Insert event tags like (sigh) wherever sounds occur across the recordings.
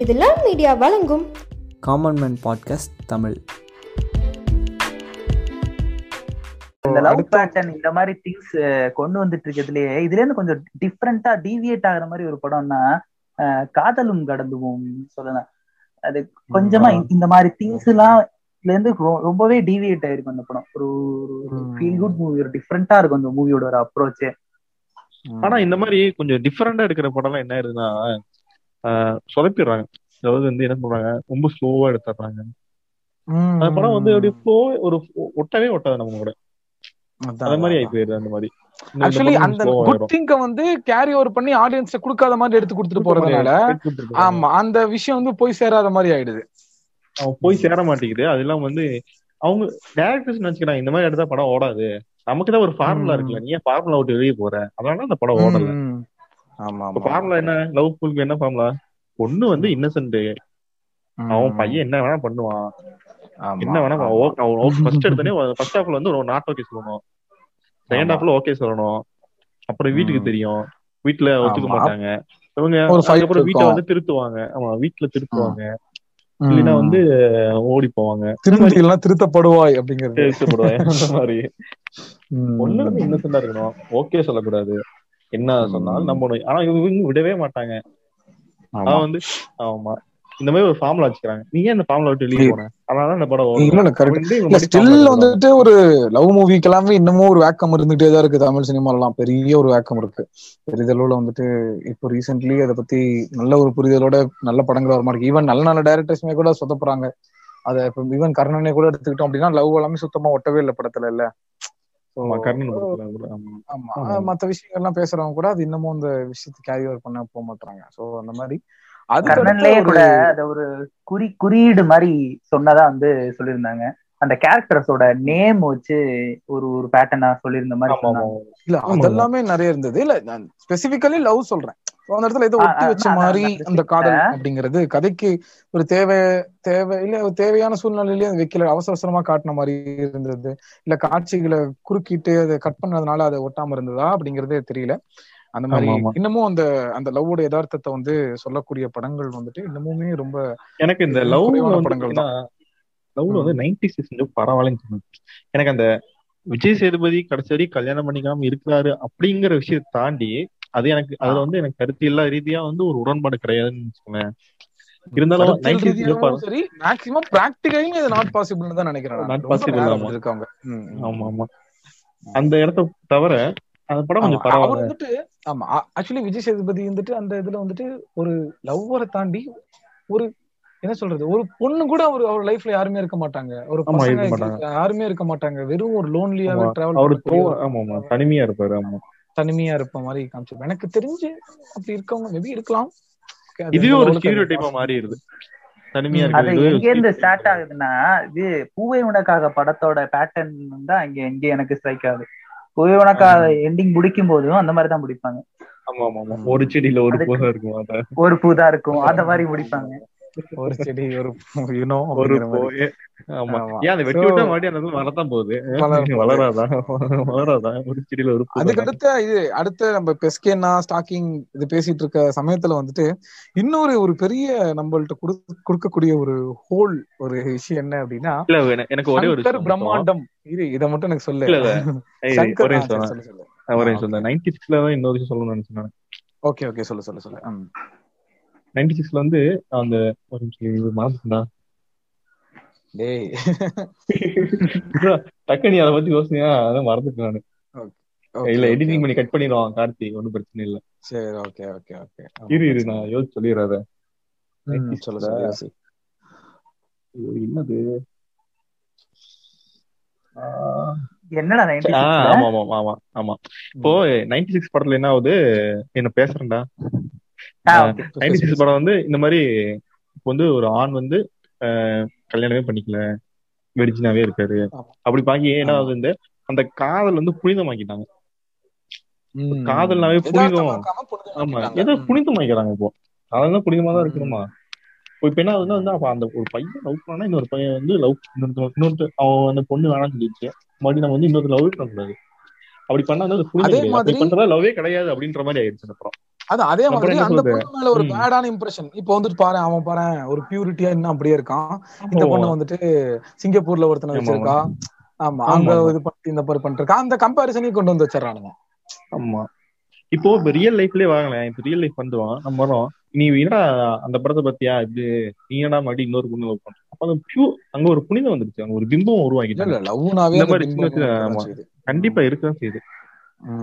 இது love media வழங்கும். Common man podcast Tamil. இந்த லவ் பேட்டர்ன் இந்த மாதிரி திங்ஸ் கொண்டு வந்துட்டு இருக்கிறதுலயே இதுல இருந்து கொஞ்சம் டிஃப்ரெண்டா டீவியேட் ஆகுற மாதிரி ஒரு படம்னா காதலும் கடந்துவோம் சொல்லலாம். அது கொஞ்சமா இந்த- மாதிரி திங்ஸ் எல்லாம் இதுல இருந்து ரொம்பவே டீவியேட் ஆயிருக்கும் அந்த படம். ஒரு ஃபீல் குட் மூவி ஒரு டிஃப்ரெண்டா இருக்கும் அந்த மூவியோட ஒரு அப்ரோச் ஆனா இந்த மாதிரி கொஞ்சம் டிஃபரெண்டா எடுக்கிற படம்லாம் என்ன ஆயிருதுன்னா சொதப்பிடுறாங்க. அதாவது வந்து என்ன சொல்றாங்க? ரொம்ப ஸ்லோவா எடுத்துடுறாங்க. அந்த படம் வந்து அப்படியே flow ஒரு ஒட்டவே ஒட்டாது நம்ம கூட. அந்த மாதிரி ஆகி போயிருது அந்த மாதிரி. ஆக்சுவலி அந்த குட். திங்க வந்து கேரி ஓவர் பண்ணி ஆடியன்ஸ் கொடுக்காத மாதிரி எடுத்து கொடுத்துட்டு போறதுனால ஆமா அந்த விஷயம் வந்து போய் சேராத மாதிரி ஆயிடுது. அவன் போய் சேர மாட்டேங்குது. அது இல்லாம வந்து அவங்க டேரக்டர்ஸ் நினைச்சுக்கிறாங்க இந்த மாதிரி எடுத்தா படம் ஓடாது. நமக்கு தான் ஒரு ஃபார்முலா. இருக்குல்ல. நீ ஃபார்முலா விட்டு வெளியே போற? அதனால அந்த படம் ஓடல. ஃபார்முலா என்ன? லவ் ஃபுல்க்கு என்ன ஃபார்முலா பொண்ணு வந்து இன்னசென்ட் அவன் பையன் என்ன வேணா பண்ணுவான். என்ன வேணா. ஃபர்ஸ்ட் எடுத்தோடனே ஃபர்ஸ்ட் ஹாஃப்ல வந்து ஒரு நாட் ஓகே சொல்லணும். செகண்ட். ஹாஃப்ல ஓகே சொல்லணும். அப்புறம் வீட்டுக்கு. தெரியும். வீட்டுல ஒத்துக்க. மாட்டாங்க. இவங்க அதுக்கப்புறம் வீட்டை. வந்து திருத்துவாங்க. ஆமா வீட்டுல திருத்துவாங்க. இல்லைன்னா வந்து ஓடி போவாங்க. திருந்தி இல்லைன்னா திருத்தப்படுவாய் அப்படிங்கிறது. திருத்தப்படுவாங்க அந்த மாதிரி. ஒண்ணு வந்து இன்னசென்டா இருக்கணும். ஓகே சொல்லக்கூடாது. என்ன சொன்னாலும் ம். நம்பணும் ஆனா இவங்க விடவே மாட்டாங்க. அவன் வந்து ஆமா. இந்த மாதிரி ஒரு ஃபார்முலா வச்சுக்கிறாங்க. நீ ஏன் இந்த ஃபார்முலா விட்டு வெளியே போன? அதனால இந்த படம் ஸ்டில் வந்துட்டு ஒரு லவ் மூவிக்கு எல்லாமே இன்னமும் ஒரு வேக்கம் இருந்துட்டே தான் இருக்கு தமிழ் சினிமாலாம் பெரிய ஒரு வேக்கம் இருக்கு. பெரிதளவுல வந்துட்டு இப்போ ரீசென்ட்லி அதை பத்தி நல்ல ஒரு புரிதலோட நல்ல படங்கள் வர மாதிரி ஈவன் நல்ல நல்ல டைரக்டர்ஸ்மே கூட சொதப்புறாங்க. அதை இப்போ ஈவன் கர்ணனை கூட எடுத்துக்கிட்டோம் அப்படின்னா லவ் எல்லாமே சுத்தமா ஒட்டவே இல்லை படத்துல இல்ல? மத்த விஷயங்கள்லாம் பேசுறவங்க கூட அது இன்னமும் அந்த விஷயத்தை கேரி ஓவர் பண்ண போக மாட்டாங்க சோ அந்த மாதிரி கர்ணன்லயே அதுக்கு கூட அத ஒரு குறி குறியீடு மாதிரி சொன்னதா வந்து சொல்லியிருந்தாங்க. அந்த கேரக்டர்ஸோட நேம் வச்சு ஒரு ஒரு பேட்டர்னா சொல்லியிருந்த மாதிரி இல்ல. அதெல்லாமே நிறைய இருந்தது. இல்ல நான் ஸ்பெசிபிக்கலி லவ் சொல்றேன். அந்த இடத்துல ஏதோ ஒட்டி வச்ச மாதிரி அந்த காதல். அப்படிங்கிறது கதைக்கு ஒரு தேவை தேவை இல்ல ஒரு தேவையான சூழ்நிலையிலேயே வைக்கல. அவசர அவசரமா காட்டின மாதிரி இருந்தது. இல்ல காட்சிகளை குறுக்கிட்டு அதை கட் பண்ணதுனால அதை ஒட்டாம இருந்ததா அப்படிங்கறதே தெரியல. அந்த மாதிரி. இன்னமும் அந்த அந்த லவ்வோட யதார்த்தத்தை வந்து சொல்லக்கூடிய படங்கள் வந்துட்டு இன்னமுமே ரொம்ப எனக்கு இந்த லவ் படங்கள் பாத்தீங்கன்னா, லவ்ல வந்து நைன்டி சிக்ஸ் பரவாயில்லன்னு தோணுது எனக்கு அந்த விஜய் சேதுபதி கடைசி வரைக்கும் கல்யாணம் பண்ணிக்காம இருக்கிறாரு அப்படிங்கிற விஷயத்தை தாண்டி அது எனக்கு அதுல வந்து எனக்கு கருத்தியல்லா ரீதியா வந்து ஒரு உடன்பாடு கிடையாதுன்னு வச்சுக்கோங்களேன். இருந்தாலும் சரி மேக்ஸிமம் பிராக்டிகலி இது நாட் பாசிபிள் தான் நினைக்கிறேன் rare ஆமா. இருக்காங்க. ஆமா ஆமா. அந்த இடத்த தவிர அந்த படம் கொஞ்சம் பரவாயில்ல. வந்துட்டு ஆமா ஆக்சுவலி விஜய் சேதுபதி வந்துட்டு அந்த இதுல வந்துட்டு ஒரு லவ்வரை தாண்டி ஒரு என்ன சொல்றது? ஒரு பொண்ணு கூட அவர் அவர் லைஃப்ல யாருமே இருக்க மாட்டாங்க. ஒரு. யாருமே இருக்க மாட்டாங்க. வெறும் ஒரு லோன்லியாவே. டிராவல் அவரு தோ ஆமா ஆமா. தனிமையா இருப்பாரு ஆமா. தனிமையா இருப்ப மாதிரி காமிச்சிருப்பேன் எனக்கு தெரிஞ்சு அப்படி இருக்கவங்க மேபி இருக்கலாம். இதுவே ஒரு level க்கு ஸ்டீரியோ அது டைப்பா possible. மாறிடுது. தனிமையா. அது எங்க இருந்து. ஸ்டார்ட் ஆகுதுன்னா இது பூவை உனக்காக படத்தோட பேட்டர்ன் தான் இங்க எங்க எனக்கு ஸ்ட்ரைக் ஆகுது. பூவை உனக்காக எண்டிங் முடிக்கும் போதும் அந்த மாதிரி தான் முடிப்பாங்க. ஆமா ஆமா ஆமா. ஒரு செடியில ஒரு பூசா இருக்கும் ஒரு பூ தான் இருக்கும். அந்த மாதிரி முடிப்பாங்க. ஒரு செடி ஒரு யூனோ ஒரு ஆமா. ஏன் வெட்டி விட்டா மறுபடியும் அந்த போகுது? வளர போகுது. வளராதா? வளராதா? ஒரு செடியில ஒரு பூ அதுக்கு. அடுத்த இது அடுத்த நம்ம பெஸ்கேனா ஸ்டாக்கிங் இது பேசிட்டு இருக்க சமயத்துல வந்துட்டு இன்னொரு ஒரு பெரிய நம்மள்ட்ட குடு- கொடுக்கக்கூடிய ஒரு ஹோல் ஒரு விஷயம் என்ன அப்படின்னா எனக்கு ஒரே ஒரு. பிரம்மாண்டம். இது இத மட்டும் எனக்கு சொல்லு. (laughs) ஒரே சொல்லு ஒரே நைன்டி சிக்ஸ்ல தான் இன்னொரு விஷயம் சொல்லணும்னு நினைச்சேன் ஓகே ஓகே. சொல்லு சொல்லு சொல்லு. நைன்டி சிக்ஸ்ல வந்து அந்த ஒரு நிமிஷம் மறந்துட்டா டேய். டக்கு நீ அதை பத்தி யோசனையா அதான் மறந்துட்டேன் நானு. இல்ல okay, எடிட்டிங் பண்ணி okay. கட் பண்ணிடுவான் கார்த்தி. ஒன்னும் பிரச்சனை இல்ல. சரி ஓகே ஓகே ஓகே. இரு இரு நான் யோசிச்சு சொல்லிடுறேன் ம், சொல்லு சொல்லு யோசி. ஐயோ, என்னது? ஆஹ் என்னடா ஆமா ஆமா ஆமா ஆமா. இப்போ நைன்டி சிக்ஸ் படத்துல என்ன ஆகுது? என்ன பேசுறேன்டா. நைன்டி படம் வந்து இந்த மாதிரி இப்போ வந்து ஒரு ஆண் வந்து கல்யாணமே பண்ணிக்கல வெடிச்சினாவே இருக்காரு. அப்படி பாக்கி என்ன ஆமா. ஆகுது இந்த அந்த காதல் வந்து புனிதமாக்கிட்டாங்க. காதல்னாவே புனிதம். ஆமா ஏதோ. புனிதமாக்கிறாங்க இப்போ அதெல்லாம் புனிதமா தான். இருக்கணுமா இப்போ என்ன ஆகுதுன்னா வந்து அப்ப அந்த ஒரு பையன் லவ் பண்ணா இன்னொரு பையன் வந்து லவ் இன்னொரு அவன் அந்த பொண்ணு வேணாம்னு சொல்லிடுச்சு மறுபடியும் நம்ம வந்து இன்னொரு லவ் பண்ணக்கூடாது அப்படி பண்ணா வந்து புனிதம் கிடையாது. அப்படி பண்றதா லவ்வே கிடையாது அப்படின்ற மாதிரி ஆயிடுச்சு அந்த அதே அப்புறம் மாதிரி அந்த? பொண்ணு மேல ஒரு. பேடான இம்ப்ரெஷன் இப்போ வந்துட்டு பாரு அவன் பாரு ஒரு பியூரிட்டியா இன்னும் அப்படியே இருக்கான். இந்த பொண்ணு வந்துட்டு சிங்கப்பூர்ல ஒருத்தனை வச்சிருக்கா. ஆமா. அங்க. இது பண்ணி இந்த மாதிரி பண்ணிட்டு இருக்கா அந்த கம்பாரிசனையும் கொண்டு வந்து வச்சிடறானுங்க. ஆமா. இப்போ இப்ப ரியல் லைஃப்லயே வாங்கலாம் இப்ப ரியல் லைஃப் வந்துடும் நம்ம வரோம். நீ என்னடா அந்த படத்தை பத்தியா இது நீ என்னடா மறுபடியும் இன்னொரு பொண்ணு லவ் பண்ற? அப்ப அந்த பியூ அங்க ஒரு புனிதம் வந்துருச்சு. அங்க ஒரு பிம்பம் உருவாக்கிட்டாங்க இந்த மாதிரி சின்ன. செய்யுது. கண்டிப்பா இருக்கதான் செய்யுது.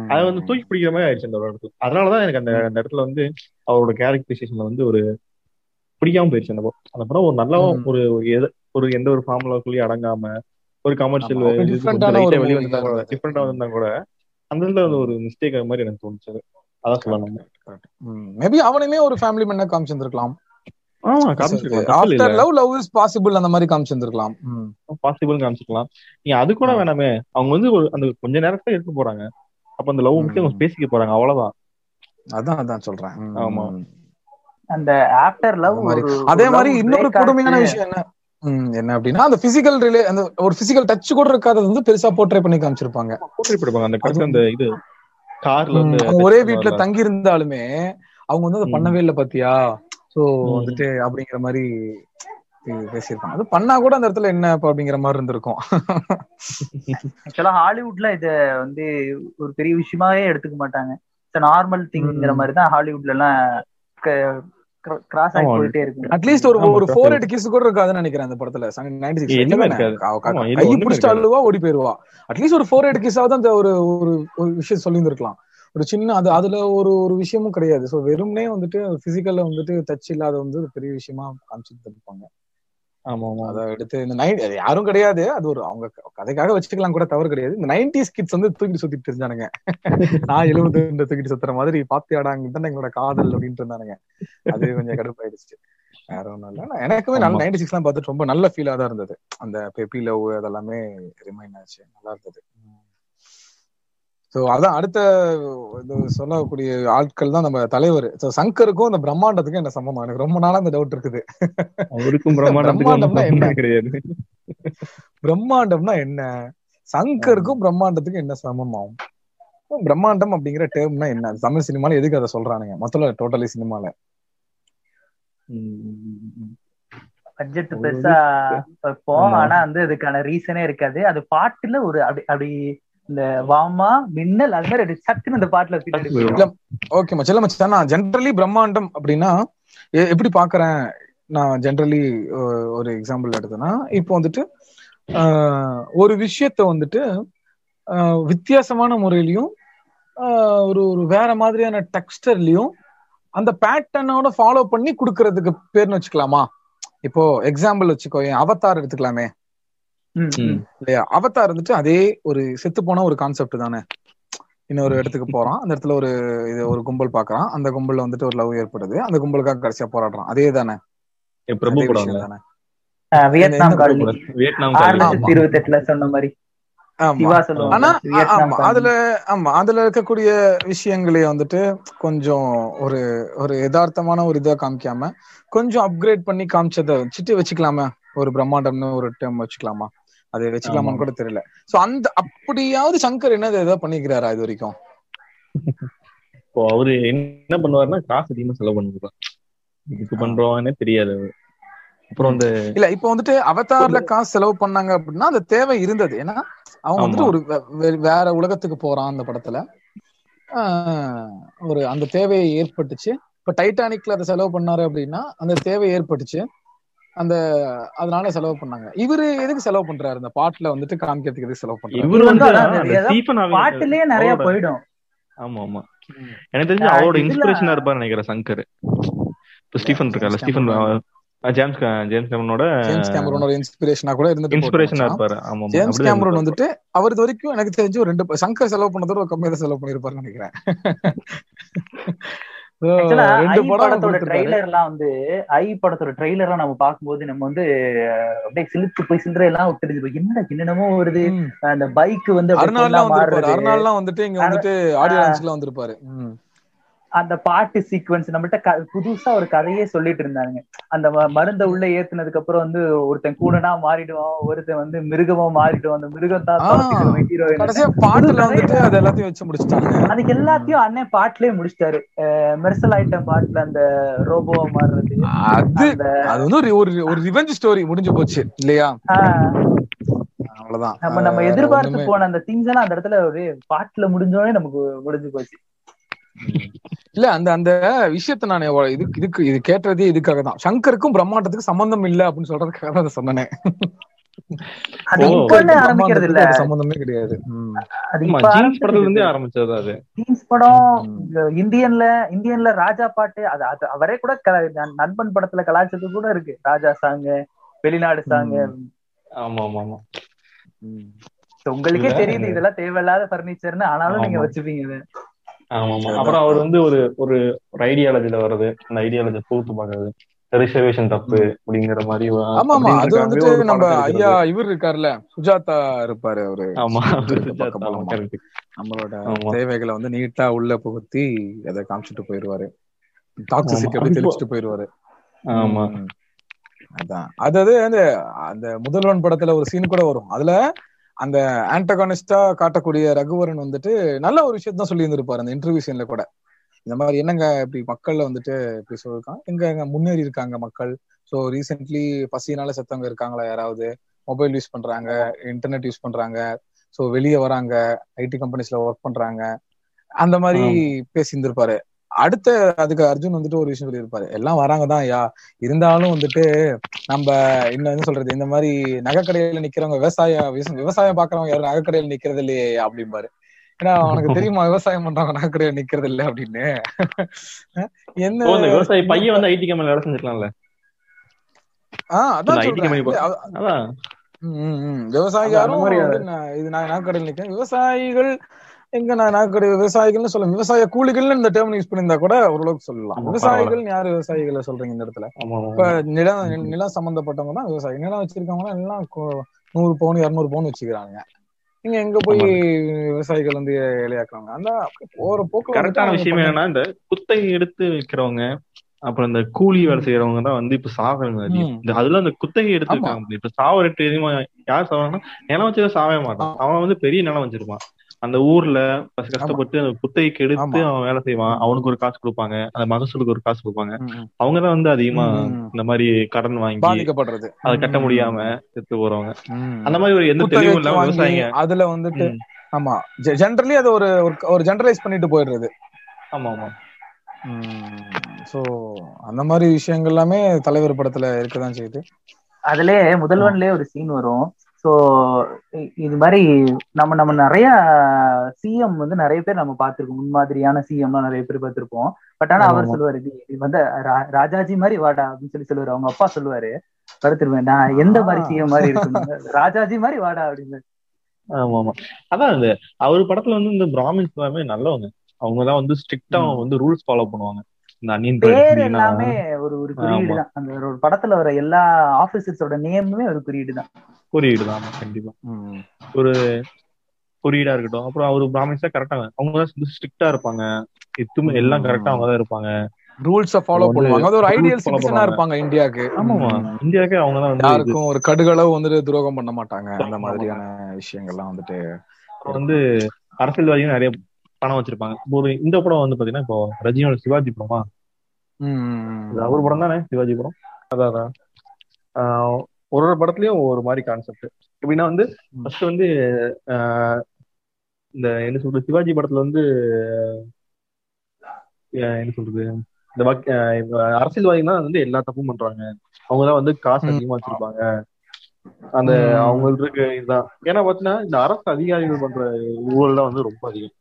அதை வந்து தூக்கி பிடிக்கிற மாதிரி ஆயிடுச்சு அந்த இடத்துல அதனாலதான் எனக்கு அந்த அந்த இடத்துல வந்து அவரோட கேரக்டரைசேஷன்ல வந்து ஒரு பிடிக்காம போயிடுச்சு அந்த படம் அந்த படம் ஒரு நல்ல. ஒரு ஒரு எந்த ஒரு ஃபார்முலாக்குள்ளேயும் அடங்காம ஒரு கமர்ஷியல் வெளியே வந்தா கூட. டிஃப்ரெண்டா வந்தா கூட அந்த இடத்துல ஒரு மிஸ்டேக் மாதிரி எனக்கு தோணுச்சு. அது. அதான் சொல்லணும். மேபி அவனையுமே ஒரு ஃபேமிலி மேன காமிச்சிருந்திருக்கலாம். ஆமா காமிச்சிருக்கலாம். லவ் லவ் இஸ் பாசிபிள் அந்த மாதிரி காமிச்சிருந்திருக்கலாம். பாசிபிள் காமிச்சிக்கலாம் நீ அது கூட. வேணாமே. அவங்க வந்து ஒரு அந்த கொஞ்ச நேரத்துல இருக்க போறாங்க. அப்ப அந்த லவ் பத்தி அவங்க. பேசிக்க போறாங்க அவ்வளவுதான் அதான் அதான் சொல்றேன். ஆமா. அந்த ஆஃப்டர் லவ் அதே மாதிரி love இன்னொரு கொடுமையான. விஷயம் என்ன என்ன அப்படின்னா அந்த பிசிக்கல் ரிலே அந்த ஒரு பிசிக்கல் டச் கூட இருக்காதது வந்து பெருசா போர்ட்ரே பண்ணி காமிச்சிருப்பாங்க போட்டு போடுவாங்க அந்த கடைசி அந்த இது கார்ல வந்து ஒரே வீட்டுல தங்கி இருந்தாலுமே அவங்க வந்து அதை. பண்ணவே இல்லை பாத்தியா சோ. வந்துட்டு அப்படிங்கிற மாதிரி பேசியிருப்பாங்க அது பண்ணா கூட அந்த இடத்துல என்ன அப்படிங்கிற மாதிரி இருந்திருக்கும் ஆக்சுவலா ஹாலிவுட்ல இத வந்து ஒரு பெரிய விஷயமாவே எடுத்துக்க மாட்டாங்க நார்மல் திங்ங்கிற ம். மாதிரி தான் ஹாலிவுட்ல எல்லாம் கிராஸ் ஆகி. போயிட்டே இருக்கு அட்லீஸ்ட் ஒரு ஒரு. ஃபோர் எயிட் கிஸ் கூட இருக்காதுன்னு நினைக்கிறேன் அந்த படத்துல நைன்டி எதுவுமே இருக்காது. சிக்ஸ் இருக்காது. அழுவா ஓடி போயிருவா அட்லீஸ்ட் ஒரு ஃபோர் எயிட் கிஸ்ஸாவது அந்த ஒரு ஒரு ஒரு விஷயம் சொல்லியிருந்திருக்கலாம் ஒரு சின்ன அது அதுல ஒரு ஒரு விஷயமும் கிடையாது சோ வெறும்னே வந்துட்டு பிசிக்கல்ல வந்துட்டு டச் இல்லாத வந்து ஒரு பெரிய விஷயமா காமிச்சிட்டு இருப்பாங்க அதை எடுத்து இந்த நைன் யாரும் கிடையாது. அது ஒரு அவங்க கதைக்காக வச்சுக்கலாம் கூட தவறு கிடையாது. இந்த நைன்டிஸ் கிட்ஸ் வந்து தூக்கிட்டு சுத்திட்டு இருந்தானுங்க. (laughs) நான் எழுபது தூக்கிட்டு சுத்துற மாதிரி பாத்தியாடாங்க தான் எங்களோட காதல் அப்படின்ட்டு இருந்தானுங்க. அது கொஞ்சம் கடுப்பாயிடுச்சு. வேற ஒண்ணும் இல்ல. எனக்குமே நல்ல. நைன்டி சிக்ஸ் எல்லாம் பார்த்துட்டு ரொம்ப நல்ல ஃபீலா தான் இருந்தது. அந்த பெப்பி லவ் அதெல்லாமே ரிமைண்ட் ஆச்சு. நல்லா இருந்தது. சோ அதான் அடுத்த சொல்லக்கூடிய ஆட்கள் தான் நம்ம தலைவர். சோ சங்கருக்கும் அந்த பிரம்மாண்டத்துக்கும் என்ன சம்பந்தம்? எனக்கு ரொம்ப நாளா அந்த டவுட் இருக்குது. அவருக்கும் பிரம்மாண்டம்னா என்ன? சம்பந்தமே கிடையாது. பிரம்மாண்டம்னா என்ன? சங்கருக்கும் பிரம்மாண்டத்துக்கும் என்ன சமமாகும் பிரம்மாண்டம் அப்படிங்கிற டேர்ம்னா என்ன? தமிழ் சினிமால எதுக்கு அதை சொல்றானுங்க? மொத்தம் டோட்டலி சினிமால. ம். பட்ஜெட் பெருசா வைப்போம். ஆமா. ஆனா வந்து அதுக்கான ரீசனே இருக்காது. அது பாட்டுல ஒரு அப்படி அப்படி இந்த வாமா மின்னல் அது மாதிரி சத்துன்னு அந்த பாட்டுல இல்ல, ஓகே நான் ஜென்ரலி பிரம்மாண்டம் அப்படின்னா எ- எப்படி பாக்குறேன் நான் ஜென்ரலி ஒரு எக்ஸாம்பிள் எடுத்தேன்னா இப்போ வந்துட்டு ஒரு விஷயத்த வந்துட்டு வித்தியாசமான முறையிலையும் ஒரு ஒரு வேற மாதிரியான டெக்ஸ்டர்லயும் அந்த பேட்டர்னோட ஃபாலோ பண்ணி கொடுக்கறதுக்கு பேர்னு வச்சுக்கலாமா? இப்போ எக்ஸாம்பிள் வச்சுக்கோ என் அவத்தார் எடுத்துக்கலாமே. இல்லையா? அவதார் இருந்துட்டு அதே ஒரு செத்து போன ஒரு கான்செப்ட் தானே. இன்னொரு இடத்துக்கு போறான். அந்த இடத்துல ஒரு இது ஒரு கும்பல் பாக்குறான். அந்த கும்பல்ல வந்துட்டு ஒரு லவ் ஏற்படுது. அந்த கும்பலுக்காக கடைசியா போராடுறான். அதே தானே. அதுல ஆமா. அதுல இருக்கக்கூடிய விஷயங்களை வந்துட்டு கொஞ்சம் ஒரு ஒரு யதார்த்தமான ஒரு இதா காமிக்காம கொஞ்சம் அப்கிரேட் பண்ணி காமிச்சதை வச்சுட்டு வச்சுக்கலாமா. ஒரு பிரம்மாண்டம்னு ஒரு டேர்ம் வச்சுக்கலாமா? அது வச்சுக்கலாமான்னு கூட தெரியல. சோ அந்த அப்படியாவது சங்கர் என்னது ஏதோ பண்ணிக்கிறாரா இது வரைக்கும்? இப்போ அவரு என்ன பண்ணுவாருன்னா காசு அதிகமா செலவு பண்ணுவார். இதுக்கு பண்றோம்னே தெரியாது. அப்புறம் இந்த இல்ல இப்போ வந்துட்டு அவதார்ல காசு செலவு பண்ணாங்க அப்படின்னா அது தேவை இருந்தது. ஏன்னா அவங்க வந்துட்டு. ஒரு வேற உலகத்துக்கு போறான் அந்த படத்துல. ஒரு அந்த தேவை ஏற்பட்டுச்சு. இப்ப டைட்டானிக்ல அதை செலவு பண்ணாரு அப்படின்னா அந்த தேவை ஏற்பட்டுச்சு. அந்த அதனால செலவு பண்ணாங்க. இவரு எதுக்கு செலவு பண்றாரு? இந்த பாட்டுல வந்துட்டு காமிக்கிறதுக்கு எதுக்கு செலவு பண்றாரு? இவரு வந்து அந்த பாட்டுலயே நிறைய போயிடும். ஆமா ஆமா. எனக்கு தெரிஞ்சு அவரோட இன்ஸ்பிரேஷனா இருப்பாரு நினைக்கிறேன் சங்கர். இப்ப ஸ்டீஃபன் இருக்கார்ல ஸ்டீஃபன் ஜேம்ஸ் ஜேம்ஸ் கேமரோட ஜேம்ஸ் கேமரோனோட இன்ஸ்பிரேஷனா கூட இருந்துட்டு இன்ஸ்பிரேஷனா இருப்பாரு. ஆமா. James Cameron. வந்துட்டு அவர் இது வரைக்கும் எனக்கு தெரிஞ்சு ஒரு ரெண்டு சங்கர் செலவு பண்ணதோட ஒரு கம்மியா செலவு பண்ணிருப்பாருன்னு நினைக்கிறேன். ஐ படத்தோட. ட்ரெய்லர்லாம் வந்து ஐ படத்தோட ட்ரெய்லர்லாம் நம்ம பார்க்கும்போது நம்ம வந்து அப்படியே சிலிர்த்து போய் சில்லறை எல்லாம் தெரிஞ்சு போய் என்னடா என்னென்னமோ வருது. அந்த பைக் வந்து அருணாலாம் வந்துட்டு இங்க வந்துட்டு ஆடியோ வந்திருப்பாரு. அந்த பாட்டு சீக்வன்ஸ் நம்மகிட்ட க- புதுசா ஒரு கதையே சொல்லிட்டு இருந்தாங்க. அந்த மருந்த உள்ள ஏத்துனதுக்கு அப்புறம் வந்து ஒருத்தன் கூடனா மாறிடுவான் ஒருத்தன் வந்து மிருகமா மாறிடுவான். அந்த மிருகம் தான் ஹீரோயின் கடைசியா பாட்டுல வந்துட்டு அது எல்லாத்தையும் வச்சு முடிச்சிட்டாங்க. அதுக்கு எல்லாத்தையும் அண்ணன் பாட்டுலயே முடிச்சிட்டாரு. மெர்சல் ஐட்டம் பாட்டுல அந்த ரோபோவா மாறுறது அது வந்து ஒரு ஒரு ரிவெஞ்ச் ஸ்டோரி முடிஞ்சு போச்சு இல்லையா? அவ்வளவுதான். நம்ம நம்ம எதிர்பார்த்து போன அந்த திங்ஸ் எல்லாம் அந்த இடத்துல ஒரு பாட்டுல முடிஞ்சோடனே நமக்கு முடிஞ்சு போச்சு. இல்ல அந்த அந்த விஷயத்த நான் இதுக்கு இதுக்கு இது கேட்டதே இதுக்காக தான் சங்கருக்கும் பிரம்மாண்டத்துக்கு சம்பந்தம் இல்ல அப்படின்னு சொல்றதுக்காக தான் அதை சொன்னேன் ஆரம்பிக்கிறது இல்ல சம்பந்தமே கிடையாது ம். அது ஆமா இப்ப ஜீன்ஸ் படத்துல இருந்தே ஆரம்பிச்சது ஆரம்பிச்சது அது ஜீன்ஸ் படம் ம். இங்க இந்தியன்ல இந்தியன்ல ராஜா பாட்டு அது அது அவரே கூட நண்பன் படத்துல கலாச்சது கூட இருக்கு ராஜா சாங்கு வெளிநாடு சாங்கு ஆமா ஆமா ஆமா. உங்களுக்கே. தெரியுது இதெல்லாம் தேவையில்லாத பர்னிச்சர்னு ஆனாலும் நீங்க. வச்சுப்பீங்க. ஆமா அப்புறம் அவர் வந்து ஒரு ஒரு ஒரு ஐடியாலஜில வருது அந்த ஐடியாலஜி பூத்து பாக்குறது ரிசர்வேஷன் தப்பு அப்படிங்கிற மாதிரி ஆமா ஆமா. அது வந்துட்டு நம்ம ஐயா. இவர் இருக்காருல்ல சுஜாதா இருப்பாரு அவரு. ஆமா. நம்மளோட. தேவைகளை வந்து நீட்டா உள்ள புகுத்தி அதை காமிச்சிட்டு போயிருவாரு. டாக்ஸிசிட்டி இப்போ- தெளிச்சிட்டு போயிருவாரு. ஆமா. அதான். அதாவது அந்த அந்த முதல்வன் படத்துல ஒரு சீன் கூட வரும். அதுல அந்த ஆன்டகானிஸ்டா காட்டக்கூடிய ரகுவரன் வந்துட்டு நல்ல ஒரு விஷயத்த தான் சொல்லி இருந்திருப்பாரு அந்த இன்டர்வியூ சீன்ல கூட. இந்த மாதிரி என்னங்க இப்படி மக்கள்ல வந்துட்டு இப்படி சொல்லிருக்காங்க? எங்க எங்க முன்னேறி இருக்காங்க மக்கள்? ஸோ ரீசென்ட்லி பசியினால செத்தவங்க இருக்காங்களா யாராவது? மொபைல் யூஸ் பண்றாங்க இன்டர்நெட் யூஸ் பண்றாங்க. ஸோ வெளியே வராங்க ஐடி கம்பெனிஸ்ல ஒர்க் பண்றாங்க. அந்த மாதிரி பேசியிருந்திருப்பாரு. அடுத்த அதுக்கு அர்ஜுன் வந்துட்டு ஒரு விஷயம் சொல்லியிருப்பாரு. எல்லாம் வராங்க தான் ஐயா. இருந்தாலும் வந்துட்டு நம்ம இன்னும் என்ன சொல்றது? இந்த மாதிரி நகைக்கடையில நிக்கிறவங்க விவசாய விவச- விவசாயம் பாக்குறவங்க யாரும் நகைக்கடையில நிக்கிறது இல்லையே அப்படிம்பாரு. ஏன்னா அவனுக்கு தெரியுமா? விவசாயம் பண்றவங்க நகைக்கடையில நிக்கிறது இல்ல அப்படின்னு. என்ன? விவசாயி பையன் வந்து ஐடி கம்பெனில வேலை செஞ்சிருக்கலாம்ல. ஆஹ் அதான் இந்த IT சொல்றேன். company இல்ல, அவ- அதான். ம், ம், ம். விவசாயி அதான் யாரும் அந்த மாதிரி வந்து நான் இது நான் நகைக்கடையில் நிக்கிறேன் விவசாயிகள் எங்க நான் நகைக்கடை விவசாயிகள்னு சொல்ல விவசாய கூலிகள்னு இந்த டேர்ம் யூஸ் பண்ணியிருந்தா கூட ஓரளவுக்கு சொல்லலாம். விவசாயிகள் யாரு விவசாயிகளை சொல்றீங்க இந்த இடத்துல? இப்ப. நிலம் நிலம் சம்பந்தப்பட்டவங்க தான் விவசாயி நிலம் வச்சிருக்கவங்க எல்லாம் நூறு பவுன் இருநூறு பவுன் வச்சுக்கிறாங்க நீங்க எங்க போய் விவசாயிகள் வந்து இலையாக்குறாங்க? அந்த போற வந்துட்டு கரெக்டான விஷயம் என்னன்னா இந்த குத்தகை எடுத்து வைக்கிறவங்க அப்புறம் இந்த கூலி வேலை செய்யறவங்க தான் வந்து இப்ப சாகுறாங்க. இந்த அதுல அந்த குத்தகை எடுத்து ஆமா. வைக்காங்க இப்ப சாவ ரேட்டு அதிகமா யார் சாவாங்கன்னா நிலம் வச்சதை சாவே மாட்டான். அவன் வந்து பெரிய நிலம் வச்சிருப்பான். அந்த ஊர்ல கஷ்ட- கஷ்டப்பட்டு அந்த குத்தகைக்கு எடுத்து. அவன் வேலை செய்வான். அவனுக்கு ஒரு காசு கொடுப்பாங்க. அந்த மகசூலுக்கு ஒரு காசு கொடுப்பாங்க. அவங்கதான் வந்து அதிகமா. இந்த மாதிரி கடன் வாங்கி பாதிக்கப்படுறது. அதை கட்ட. முடியாம செத்து போறவங்க. அந்த மாதிரி ஒரு எந்த தெளிவும் இல்லாம விவசாயிங்க. அதுல வந்துட்டு. ஆமா. ஜென்ரலி அது ஒரு ஒரு- ஒரு ஜெனரலைஸ் பண்ணிட்டு போயிடுறது. ஆமா ஆமா. சோ அந்த மாதிரி விஷயங்கள் எல்லாமே தலைவர் படத்துல இருக்கதான் செய்யுது. அதுலயே முதல்வன்லயே ஒரு சீன் வரும். சோ இது மாதிரி நம்ம நம்ம நிறைய சிஎம் வந்து நிறைய பேர் நம்ம பார்த்திருக்கோம். முன்மாதிரியான சிஎம் எல்லாம் நிறைய பேர் பார்த்திருப்போம். பட் ஆனா அவர். சொல்லுவாரு "நீ நீ வந்து ராஜாஜி மாதிரி வாடா அப்படின்னு சொல்லி சொல்லுவாரு. அவங்க அப்பா சொல்லுவாரு படுத்துருவேன் நான் எந்த மாதிரி. சிஎம் மாதிரி இருக்கணும்? ராஜாஜி மாதிரி வாடா அப்படின்னு. ஆமா ஆமா. அதான் இந்த அவர் படத்துல வந்து இந்த பிராமின்ஸ் எல்லாமே நல்லவங்க. அவங்க தான் வந்து ஸ்ட்ரிக்டா. வந்து ரூல்ஸ் ஃபாலோ பண்ணுவாங்க. பேர் எல்லாமே ஒரு ஒரு குறியீடு ஆமா. தான் அந்த ஒரு படத்துல வர எல்லா ஆபீசர்ஸோட நேமுமே ஒரு குறியீடு தான் குறியீடு தான் ஆமா, கண்டிப்பா. ஒரு குறியீடா இருக்கட்டும் அப்புறம் அவர் பிராமின்ஸா கரெக்டா அவங்க தான் ஸ்ட்ரிக்டா இருப்பாங்க எதுவுமே எல்லாம் கரெக்டா அவங்க தான் இருப்பாங்க ரூல்ஸ ஃபாலோ பண்ணுவாங்க அது ஒரு ஐடியல் சிட்டிசனா. இருப்பாங்க இந்தியாவுக்கு ஆமாமா ம். இந்தியாவுக்கு அவங்க தான். யாருக்கும் ஒரு கடுகளவு வந்துட்டு துரோகம் பண்ண மாட்டாங்க அந்த ஆமா. மாதிரியான விஷயங்கள்லாம் வந்துட்டு வந்து அரசியல்வாதிகள் நிறைய பணம் வச்சிருப்பாங்க. ஒரு இந்த படம் வந்து பாத்தீங்கன்னா இப்போ ரஜினியோட சிவாஜி படமா? அவர் படம் தானே சிவாஜி படம்? அதான் ஒரு ஒரு படத்துலயும் ஒரு மாதிரி கான்செப்ட் எப்படின்னா வந்து ஃபர்ஸ்ட் வந்து இந்த என்ன சொல்றது சிவாஜி படத்துல வந்து என்ன சொல்றது இந்த வக்- ஆஹ் இந்த அரசியல்வாதிகள் தான் வந்து எல்லா தப்பும் பண்றாங்க. அவங்கதான் வந்து காசு. அதிகமா வச்சிருப்பாங்க. அந்த. அவங்களுக்கு இதுதான். ஏன்னா பாத்தீங்கன்னா இந்த அரசு அதிகாரிகள் பண்ற ஊழல் தான் வந்து ரொம்ப அதிகம்.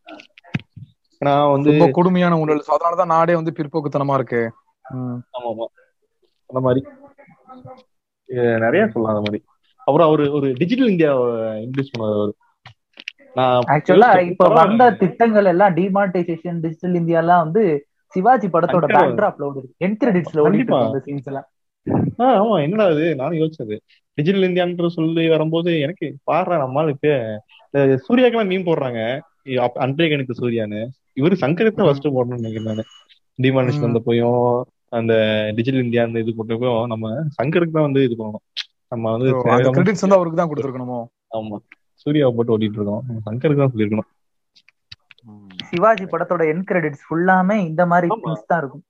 ஏன்னா வந்து ரொம்ப கொடுமையான ஊழல் அதனாலதான் நாடே வந்து பிற்போக்குத்தனமா இருக்கு. ஆமா ஆமா அந்த மாதிரி. நிறைய சொல்லலாம் அந்த மாதிரி. அப்புறம் அவரு ஒரு டிஜிட்டல் இந்தியா இன்ட்ரடியூஸ் பண்ணாரு அவரு. நான் ஆக்சுவலா இப்ப. வந்த திட்டங்கள் எல்லாம் டிமானிட்டைசேஷன் டிஜிட்டல் இந்தியா எல்லாம் வந்து சிவாஜி படத்தோட. பேக்ராப்ல ஓடுது என் கிரெடிட்ஸ்ல ஓடிட்டு அந்த சீன்ஸ் எல்லாம். ஆமா. என்னடா இது? நானும் யோசிச்சது. டிஜிட்டல் இந்தியான்ற சொல்லி வரும்போது எனக்கு பாடுறேன் நம்மால் இப்ப சூர்யாக்கெல்லாம் மீன் போடுறாங்க. அன்றைய கணித்த சூர்யான்னு. இவரு சங்கருக்கு தான் ஃபர்ஸ்ட் போடணும்னு நினைக்கிறேன் நானு. டிமானிஷ் ம். வந்த போயும் அந்த டிஜிட்டல் இந்தியா அந்த இது போட்டப்போ நம்ம சங்கருக்கு தான் வந்து இது பண்ணணும். நம்ம வந்து அவருக்கு தான் கொடுத்துருக்கணுமோ? ஆமா. சூர்யாவை போட்டு ஓட்டிட்டு இருக்கோம். சங்கருக்கு தான் சொல்லியிருக்கணும். சிவாஜி படத்தோட என் கிரெடிட்ஸ் ஃபுல்லாமே இந்த மாதிரி. திங்ஸ் தான் இருக்கும்.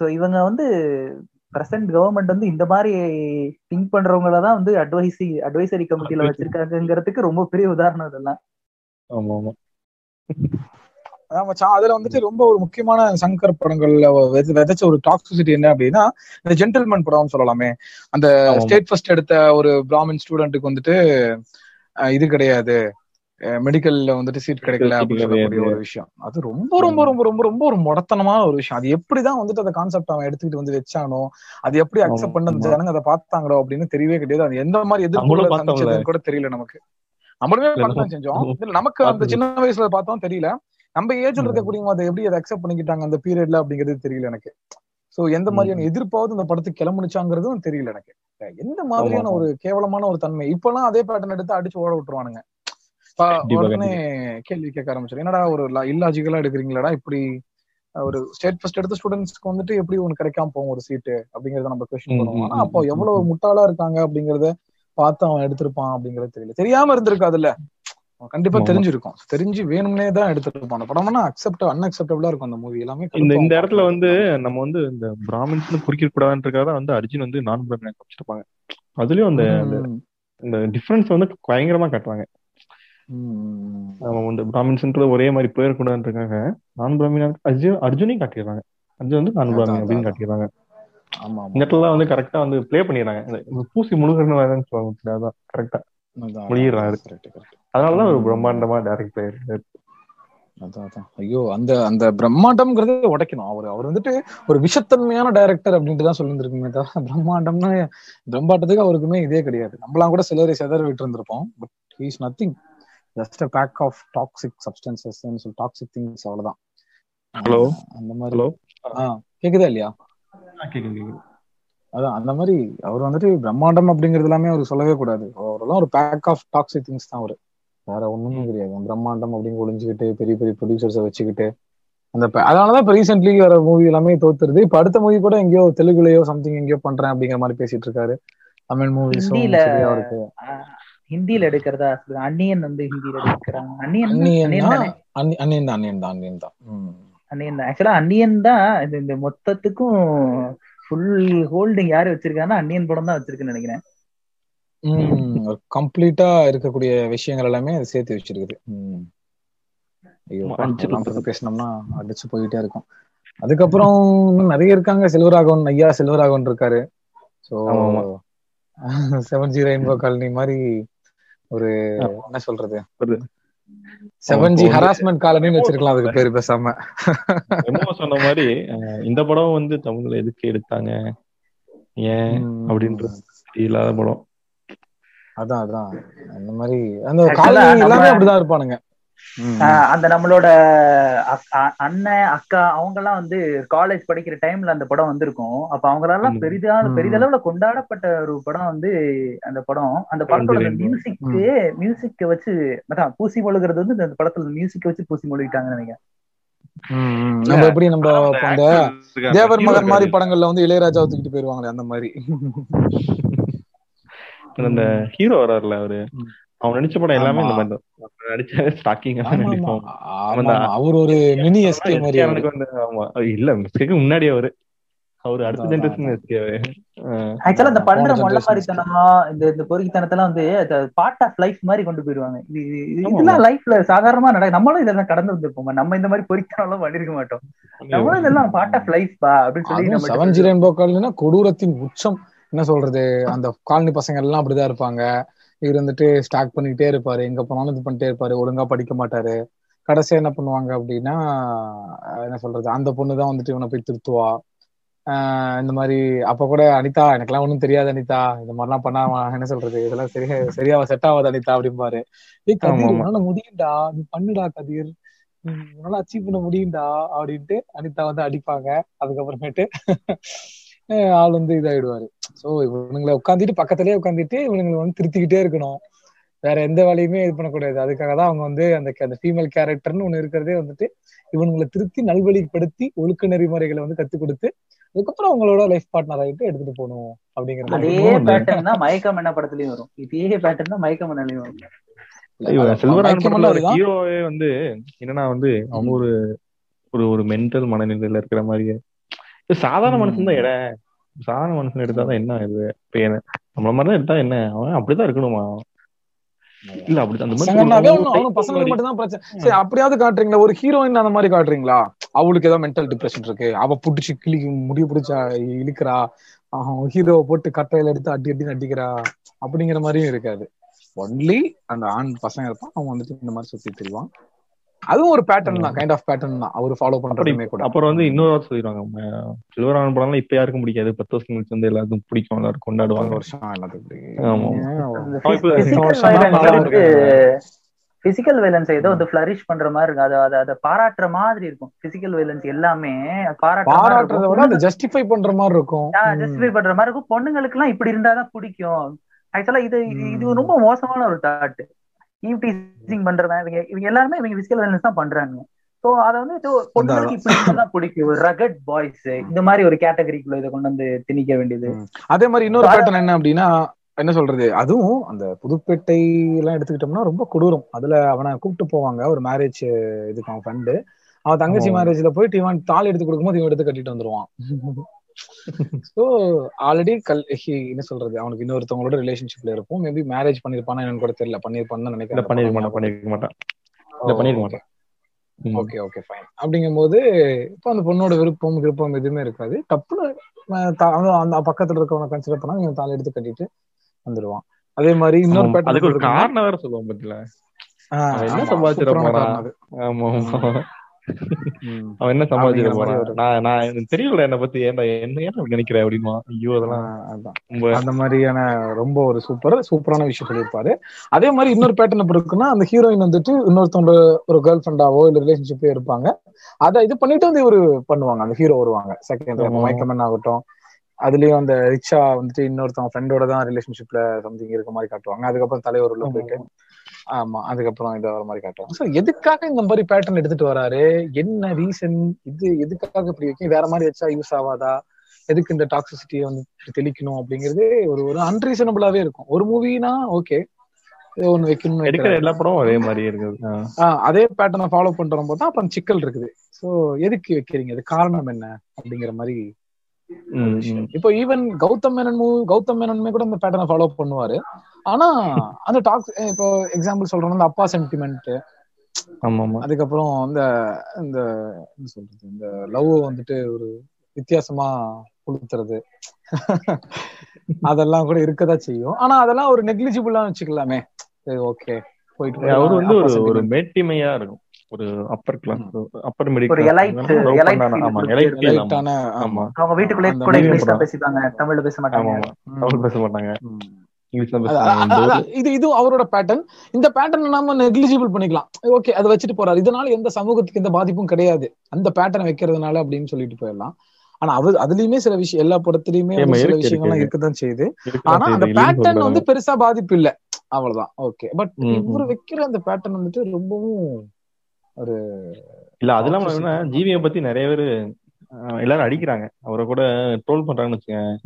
சோ இவங்க வந்து பிரசன்ட் கவர்மெண்ட் வந்து இந்த மாதிரி திங்க் பண்றவங்கள தான் வந்து அட்வைசி அட்வைசரி கமிட்டில Advisory. வச்சிருக்காங்கிறதுக்கு ரொம்ப பெரிய உதாரணம் இதெல்லாம் ஆமா ஆமா அதான் மச்சான் அதுல வந்துட்டு ரொம்ப ஒரு முக்கியமான சங்கர் படங்கள்ல வித- விதைச்ச ஒரு டாக்ஸிசிட்டி என்ன அப்படின்னா இந்த ஜென்டில்மேன் படம் சொல்லலாமே அந்த. ஸ்டேட் ஃபர்ஸ்ட் எடுத்த ஒரு பிராமின் ஸ்டூடெண்ட்டுக்கு வந்துட்டு இது கிடையாது மெடிக்கல்ல வந்துட்டு சீட் கிடைக்கல அப்படின்னு சொல்லக்கூடிய. ஒரு விஷயம். அது ரொம்ப ரொம்ப ரொம்ப ரொம்ப ரொம்ப ஒரு முடத்தனமான ஒரு விஷயம். அது எப்படிதான் வந்துட்டு அந்த கான்செப்ட் அவன் எடுத்துக்கிட்டு வந்து வச்சானோ அது எப்படி அக்செப்ட் பண்ண. ஜனங்க அதை பார்த்தாங்களோ அப்படின்னு தெரியவே கிடையாது. அது எந்த மாதிரி எதிர்ப்பு கூட தெரியல நமக்கு. நம்மளுமே பண்ணதான் செஞ்சோம். நமக்கு அந்த. சின்ன வயசுல பார்த்தோம் தெரியல. நம்ம ஏஜ்ல. இருக்கக்கூடியவங்க அதை எப்படி அதை அக்செப்ட் பண்ணிக்கிட்டாங்க அந்த பீரியட்ல அப்படிங்கிறது தெரியல எனக்கு. சோ எந்த மாதிரியான எதிர்ப்பாவது இந்த படத்துக்கு கிளம்புனுச்சாங்கிறதும் தெரியல எனக்கு. எந்த மாதிரியான. ஒரு கேவலமான ஒரு தன்மை. இப்பெல்லாம் அதே பேட்டர்ன் எடுத்து அடிச்சு ஓட விட்டுருவானுங்க. உடனே கேள்வி கேட்க ஆரம்பிச்சிடும் என்னடா ஒரு இல்லாஜிக்கலா எடுக்கிறீங்களாடா? இப்படி ஒரு ஸ்டேட் ஃபர்ஸ்ட் எடுத்த ஸ்டூடெண்ட்ஸ்க்கு வந்துட்டு எப்படி ஒண்ணு கிடைக்காம போகும் ஒரு சீட்டு அப்படிங்கறத நம்ம கொஸ்டின் பண்ணுவோம். ஆனா அப்போ எவ்வளவு. முட்டாளா இருக்காங்க அப்படிங்கறத பார்த்து அவன் எடுத்திருப்பான் அப்படிங்கறது தெரியல. தெரியாம இருந்திருக்காதுல்ல. கண்டிப்பா. தெரிஞ்சிருக்கும். தெரிஞ்சு வேணும்னே தான் எடுத்திருப்பான். அந்த படம்னா அக்செப்ட் அன்அக்செப்டபிளா இருக்கும் அந்த மூவி எல்லாமே. இந்த இந்த இடத்துல வந்து நம்ம வந்து இந்த பிராமின்ஸ் குறிக்க கூடாதுன்றதுக்காக தான் வந்து அர்ஜுன் வந்து நான் பிராமின் காமிச்சிருப்பாங்க அதுலயும் அந்த இந்த டிஃபரன்ஸ் வந்து பயங்கரமா காட்டுவாங்க. நம்ம வந்து பிராமின்ஸ்ன்றது ஒரே மாதிரி போயிடக்கூடாதுன்றதுக்காக நான் பிராமின் அர்ஜுன் அர்ஜுனையும் காட்டிடுறாங்க. அர்ஜுன் வந்து நான் பிராமின் அப்படின்னு. காட்டிடுறாங்க. இடத்துல வந்து கரெக்டா வந்து ப்ளே பண்ணிடுறாங்க. பூசி முழுகன்னு வேறன்னு சொல்லுவாங்க அதான் கரெக்டா முடியிடுறாரு. அதனாலதான் ஒரு. பிரம்மாண்டமா டேரக்ட் ஆயிருக்கு அதான் ஐயோ அந்த அந்த பிரம்மாண்டம்ங்கிறதே உடைக்கணும். அவர் அவர் வந்துட்டு ஒரு விஷத்தன்மையான டைரக்டர் அப்படின்ட்டு தான் சொல்லியிருந்திருக்குமே தவிர பிரம்மாண்டம்னா பிரம்மாண்டத்துக்கு அவருக்குமே இதே கிடையாது. நம்மளாம் கூட சிலரை செதற விட்டு இருந்திருப்போம் but is nothing just a pack of toxic substances சொல்லி டாக்ஸிக் திங்ஸ் அவ்வளவுதான். Hello? ஆஹ் அந்த மாதிரி ஹலோ கேக்குதா இல்லையா? கேக்குது கேக்குது. அதான் அந்த மாதிரி அவர் வந்துட்டு பிரம்மாண்டம் அப்படிங்கிறது எல்லாமே அவர் சொல்லவே கூடாது. அவரெல்லாம் ஒரு பேக் ஆஃப் டாக்ஸிக் திங்ஸ் தான் அவரு. வேற ஒண்ணுமே கிடையாது. பிரம்மாண்டம் அப்படின்னு ஒளிஞ்சுக்கிட்டு பெரிய பெரிய ப்ரொடியூசர்ஸை வச்சுக்கிட்டு அந்த அதனாலதான் இப்ப ரீசென்ட்லி வர மூவி எல்லாமே தோத்துருது. இப்ப அடுத்த மூவி கூட எங்கேயோ தெலுங்குலயோ சம்திங் எங்கேயோ பண்றேன் அப்படிங்கிற மாதிரி பேசிட்டு இருக்காரு. தமிழ் மூவிஸும் ஹிந்தில ஹிந்தில எடுக்கிறதா. அன்னியன் வந்து ஹிந்தில எடுக்கிறாங்க. அன்னியன் அன்னியன் தான். தானே? அன்னி- அன்னியன் தான் அன்னியன் தான் அன்னியன் தான். ம். அன்னியன் தான். ஆக்சுவலா அன்னியன் தான். இது இந்த மொத்தத்துக்கும் ஃபுல் ஹோல்டிங் யாரு வச்சிருக்காங்கன்னா அன்னியன் படம் தான் வச்சிருக்குன்னு நினைக்கிறேன். கம்ப்ளீட்டா இருக்கக்கூடிய விஷயங்கள் எல்லாமே அது சேர்த்து வச்சிருக்குது. பேசினோம்னா அடிச்சு போயிட்டே இருக்கும். அதுக்கப்புறம் இன்னும் நிறைய இருக்காங்க. செல்வராகவன் ஐயா செல்வராகவன் இருக்காரு. சோ ஆமா, செவன் ஜி ரெயின்போ காலனி மாதிரி ஒரு என்ன சொல்றது? செவன் ஜி ஹராஸ்மெண்ட் காலனின்னு வச்சிருக்கலாம் அதுக்கு பேரு பேசாம. சொன்ன மாதிரி இந்த படம் வந்து தமிழ்ல எதுக்கு எடுத்தாங்க? ஏன். அப்படின்றது இல்லாத படம். அதான் அதான். அந்த மாதிரி அந்த நம்ம- எல்லாமே அப்படிதான் இருப்பானுங்க. அந்த நம்மளோட அண்ணன் அக்கா அவங்க எல்லாம் வந்து காலேஜ் படிக்கிற டைம்ல அந்த படம் வந்திருக்கும் அப்ப அவங்க எல்லாம் ஆமா. பெரிதா. பெரிதளவுல கொண்டாடப்பட்ட ஒரு படம் வந்து அந்த படம் அந்த படத்தோட. மியூசிக்கு மியூசிக்க வச்சு அதான் பூசி மொழுகிறது வந்து இந்த படத்துல மியூசிக்க வச்சு பூசி மொழிட்டாங்கன்னு நினைக்கிறேன். நம்ம எப்படி நம்ம அந்த அந்த தேவர் மகன் மாதிரி. படங்கள்ல வந்து இளையராஜாவை தூக்கிட்டு போயிருவாங்களே அந்த மாதிரி அந்த ஹீரோ வர்றாருல அவரு. அவன் நடிச்ச படம் எல்லாமே இந்த. மாதிரி நடிச்ச ஸ்டாக்கிங். அவர் ஒரு மினி எஸ்கே மாதிரி. எனக்கு வந்து ஆமா. இல்ல மிஸ்டேக்கு முன்னாடி அவரு. அவரு அடுத்த ஜென்ரேஷன் அதான். எஸ்கே ஆக்சுவலா இந்த பண்ற generation மாதிரித்தனமா இந்த இந்த பொறுக்கித்தனத்தெல்லாம் வந்து பார்ட் ஆஃப் லைஃப் மாதிரி கொண்டு போயிருவாங்க இது இதெல்லாம் லைஃப்ல சாதாரணமா நட நம்மளும் இதெல்லாம் கடந்து வந்திருப்போம் நம்ம இந்த மாதிரி பொறுக்கித்தனம் எல்லாம் பண்ணிருக்க மாட்டோம். நம்மளும் இதெல்லாம் பார்ட் ஆஃப் லைஃப் பா அப்படின்னு சொல்லி செவன் ஜி ரெயின்போ காலனினா கொடூரத்தின் உச்சம். என்ன சொல்றது? அந்த காலனி பசங்க எல்லாம் அப்படிதான் இருப்பாங்க. இவர் வந்துட்டு ஸ்டாக் பண்ணிக்கிட்டே இருப்பாரு. எங்க போனாலும் இது பண்ணிட்டே இருப்பாரு. ஒழுங்கா படிக்க மாட்டாரு. கடைசியா என்ன பண்ணுவாங்க அப்படின்னா என்ன சொல்றது அந்த பொண்ணு தான் வந்துட்டு இவனை போய் திருத்துவா. இந்த மாதிரி அப்ப கூட அனிதா எனக்கெல்லாம் ஒண்ணும் தெரியாது அனிதா. இந்த மாதிரிலாம் பண்ணா என்ன சொல்றது இதெல்லாம் சரியா சரியா செட் ஆகாது அனிதா அப்படிம்பாரு. ஏய் கதிர். உன்னால முடியும்டா. நீ பண்ணுடா கதிர். உன்னால அச்சீவ் பண்ண முடியும்டா அப்படின்ட்டு அனிதா வந்து அடிப்பாங்க. அதுக்கப்புறமேட்டு ஆள் வந்து இதாயிடுவாரு. சோ இவனுங்களை உட்காந்துட்டு பக்கத்துலயே உட்காந்துட்டு இவனுங்களை வந்து திருத்திக்கிட்டே இருக்கணும். வேற எந்த வேலையுமே இது பண்ணக்கூடாது. அதுக்காக தான் அவங்க வந்து அந்த அந்த ஃபீமேல் கேரக்டர்னு ஒண்ணு இருக்கிறதே வந்துட்டு இவனுங்களை திருத்தி நல்வழிப்படுத்தி ஒழுக்க நெறிமுறைகளை வந்து கத்து கொடுத்து அதுக்கப்புறம் அவங்களோட லைஃப் பார்ட்னர் ஆகிட்டு எடுத்துட்டு போகணும் அப்படிங்கிற அதே. பேட்டர்ன் தான் மயக்கம் என்ன படத்துலயும் வரும். இதே பேட்டர்ன் தான் மயக்கம் என்னலயும் வரும். ஹீரோவே வந்து என்னன்னா வந்து அவங்க ஒரு ஒரு ஒரு மென்டல் மனநிலையில இருக்கிற மாதிரியே சாதாரண. மனுஷன் தான் இட சாதாரண மனுஷன் எடுத்தாதான் என்ன இது? என்ன? நம்மள மாதிரி தான் எடுத்தா என்ன? அவன் அப்படிதான் இருக்கணுமா? இல்ல. அப்படி அந்த மாதிரி. மட்டும் தான் பிரச்சனை. சரி அப்படியாவது காட்டுறீங்களா? ஒரு ஹீரோயின் அந்த மாதிரி காட்டுறீங்களா? அவளுக்கு ஏதோ மென்டல் டிப்ரெஷன் இருக்கு. அவ புடிச்சு கிளி முடிவு பிடிச்சா இழுக்கிறா. ஹீரோவை போட்டு கட்டையில எடுத்து அடி அடி அடிக்கிறா. அப்படிங்கிற மாதிரியும் இருக்காது. ஒன்லி அந்த ஆண் பசங்க இருப்பான். அவன் வந்துட்டு இந்த மாதிரி சுத்தி திரிவான் அதுவும் ஒரு பேட்டர்ன் தான் கைண்ட் ஆஃப் பேட்டர்ன் தான். அவர் ஃபாலோ பண்றதுமே கூட. அப்புறம் வந்து இன்னொரு சொல்லிடுவாங்க. சில்வரான படம்லாம் இப்ப யாருக்கும் பிடிக்காது. பத்து வருஷம் கழிச்சு வந்து எல்லாருக்கும் பிடிக்கும். எல்லாரும் கொண்டாடுவாங்க. வருஷம் எல்லாத்துக்கும். பிசிக்கல் வைலன்ஸ் ஏதோ வந்து ஃபிளரிஷ் பண்ற மாதிரி இருக்கும். அது அதை அதை பாராட்டுற மாதிரி இருக்கும். பிசிக்கல் வைலன்ஸ் எல்லாமே பாராட்டுறத விட அதை ஜஸ்டிஃபை பண்ற மாதிரி இருக்கும். ஜஸ்டிஃபை பண்ற மாதிரி இருக்கும். பொண்ணுங்களுக்கு எல்லாம் இப்படி இருந்தாதான் பிடிக்கும். ஆக்சுவலா இது இது-. ரொம்ப மோசமான ஒரு தாட் ஈவ் டீசிங் பண்றவன் இவங்க இவங்க எல்லாருமே இவங்க பிசிக்கல் வைலன்ஸ் தான் பண்றாங்க சோ அத வந்து பொண்ணுங்களுக்கு இப்படி இருந்தாதான் பிடிக்கும். ரகட் பாய்ஸ் இந்த மாதிரி ஒரு கேட்டகரிக்குள்ள இதை கொண்டு வந்து திணிக்க வேண்டியது. அதே மாதிரி இன்னொரு பேட்டர்ன் என்ன அப்படின்னா என்ன சொல்றது? அதுவும் அந்த புதுப்பேட்டை எல்லாம் எடுத்துக்கிட்டோம்னா ரொம்ப கொடூரம். அதுல அவனை கூப்பிட்டு போவாங்க ஒரு மேரேஜ் இதுக்கு அவன் ஃப்ரெண்டு அவன் தங்கச்சி. மேரேஜ்ல போயிட்டு இவன் தாலி எடுத்து கொடுக்கும்போது இவன் எடுத்து கட்டிட்டு வந்துருவான். சோ ஆல்ரெடி கல் he- என்ன சொல்றது? அவனுக்கு இன்னொருத்தவங்களோட ரிலேஷன்ஷிப்ல இருக்கும் மேபி மேரேஜ் பண்ணிருப்பானா என்னன்னு கூட தெரியல. பண்ணிருப்பான்னு நினைக்கிறேன். பண்ணிருக்க மாட்டான் பண்ணிருக்க மாட்டான். இல்ல பண்ணிருக்க மாட்டான். ஓகே ஓகே ஃபைன் அப்படிங்கும்போது இப்போ அந்த பொண்ணோட விருப்பம் விருப்பம் எதுவுமே இருக்காது. டப்புன்னு அவன் அந்த பக்கத்துல இருக்கவனை கன்சிடர் பண்ணா இவன் தாலி எடுத்து கட்டிட்டு வந்துடுவான். அதே மாதிரி இன்னொரு அதுக்கு ஒரு இருக்குன்னா, காரணம் வேற சொல்லுவோம் பத்தில என்ன சம்பாதிச்சிட போறான்? ஆமா ஆமா. அவன் என்ன மாதிரி போறான்? நான் நான் தெரியல என்ன பத்தி. ஏன்டா என்ன ஏன் அப்படி நினைக்கிற அப்படிமா? ஐயோ அதெல்லாம் அதான். அந்த மாதிரியான ரொம்ப ஒரு சூப்பர் சூப்பரான விஷயம் சொல்லியிருப்பாரு. அதே மாதிரி இன்னொரு பேட்டர்ன் எப்படி இருக்குன்னா அந்த ஹீரோயின் வந்துட்டு இன்னொருத்தவங்க ஒரு கேர்ள் ஃப்ரெண்டாவோ இல்ல ரிலேஷன்ஷிப்பே இருப்பாங்க. அதை இது பண்ணிட்டு வந்து இவரு பண்ணுவாங்க. அந்த ஹீரோ வருவாங்க. செகண்ட் ஆமா. மைக்கமன் ஆகட்டும். அதுலயும் அந்த ரிச்சா வந்துட்டு இன்னொருத்தவங்க ஃப்ரெண்டோட தான் ரிலேஷன்ஷிப்ல சம்திங் இருக்க மாதிரி காட்டுவாங்க. அதுக்கப்புறம் தலைவர் உள்ள போயிட்டு ஆமா அதுக்கப்புறம் இதை வர மாதிரி காட்டுவாங்க. சோ எதுக்காக இந்த மாதிரி பேட்டர்ன் எடுத்துட்டு வராரு? என்ன ரீசன் இது எதுக்காக இப்படி வைக்கும் வேற மாதிரி வச்சா யூஸ் ஆகாதா எதுக்கு இந்த டாக்ஸிசிட்டியை வந்து தெளிக்கணும் அப்படிங்கிறது ஒரு ஒரு அன்ரீசனபிளாவே இருக்கும். ஒரு மூவினா ஓகே ஒண்ணு வைக்கணும்னு எடுக்கிற. எல்லா படமும் ஒரே மாதிரி இருக்குது. அதே பேட்டர்னை ஃபாலோ பண்ற போது தான் அப்புறம் சிக்கல் இருக்குது. சோ எதுக்கு வைக்கிறீங்க? அது காரணம் என்ன? அப்படிங்கிற மாதிரி. இப்போ ஈவன் கௌதம் மேனன் மூவி கௌதம் மேனனுமே கூட இந்த பேட்டர்னை ஃபாலோ பண்ணுவாரு. ஆனா அந்த டாக்ஸ் இப்போ எக்ஸாம்பிள் சொல்றோம்னா இந்த அப்பா சென்டிமெண்ட் ஆமா ஆமா அதுக்கப்புறம் இந்த இந்த என்ன சொல்றது இந்த லவ் வந்துட்டு ஒரு வித்தியாசமா கொளுத்துறது அதெல்லாம் கூட இருக்கதான் செய்யும். ஆனா அதெல்லாம் ஒரு நெக்லிஜிபிளா வச்சுக்கலாமே. ஓகே போயிட்டு அவர் வந்து ஒரு ஒரு sentiment. மேட்டிமையா இருக்கும். ஒரு அப்பர் கிளாஸ் அப்பர் மிடில் ஒரு ஆமா எலைட் அவங்க வீட்டுக்குள்ளே அந்த கூட மாதிரி இங்கிலீஷ் தான் படம். பேசிப்பாங்க தமிழ்ல பேச மாட்டாங்க. தமிழ் பேச மாட்டாங்க. இது இது அவரோட பேட்டர்ன் இந்த பேட்டர்ன் நாம நெக்லிஜிபிள் பண்ணிக்கலாம். ஓகே அதை வச்சுட்டு போறாரு. இதனால எந்த சமூகத்துக்கு எந்த பாதிப்பும் கிடையாது. அந்த பேட்டர்ன் வைக்கிறதுனால அப்படின்னு சொல்லிட்டு போயிடலாம். ஆனா அவர் அதுலயுமே சில விஷயம் எல்லா படத்துலயுமே சில விஷயங்கள்லாம் இருக்கு. இருக்கதான் செய்யுது. ஆனா அந்த பேட்டர்ன். வந்து பெருசா பாதிப்பு இல்ல. அவ்வளவுதான். Okay but. இவரு வைக்கிற அந்த பேட்டர்ன் வந்துட்டு ரொம்பவும் ஒரு இல்ல அது. என்ன ஜீவியை பத்தி நிறைய பேரு எல்லாரும் அடிக்கிறாங்க. அவரை கூட ட்ரோல் பண்றாங்கன்னு வச்சுக்கோங்க.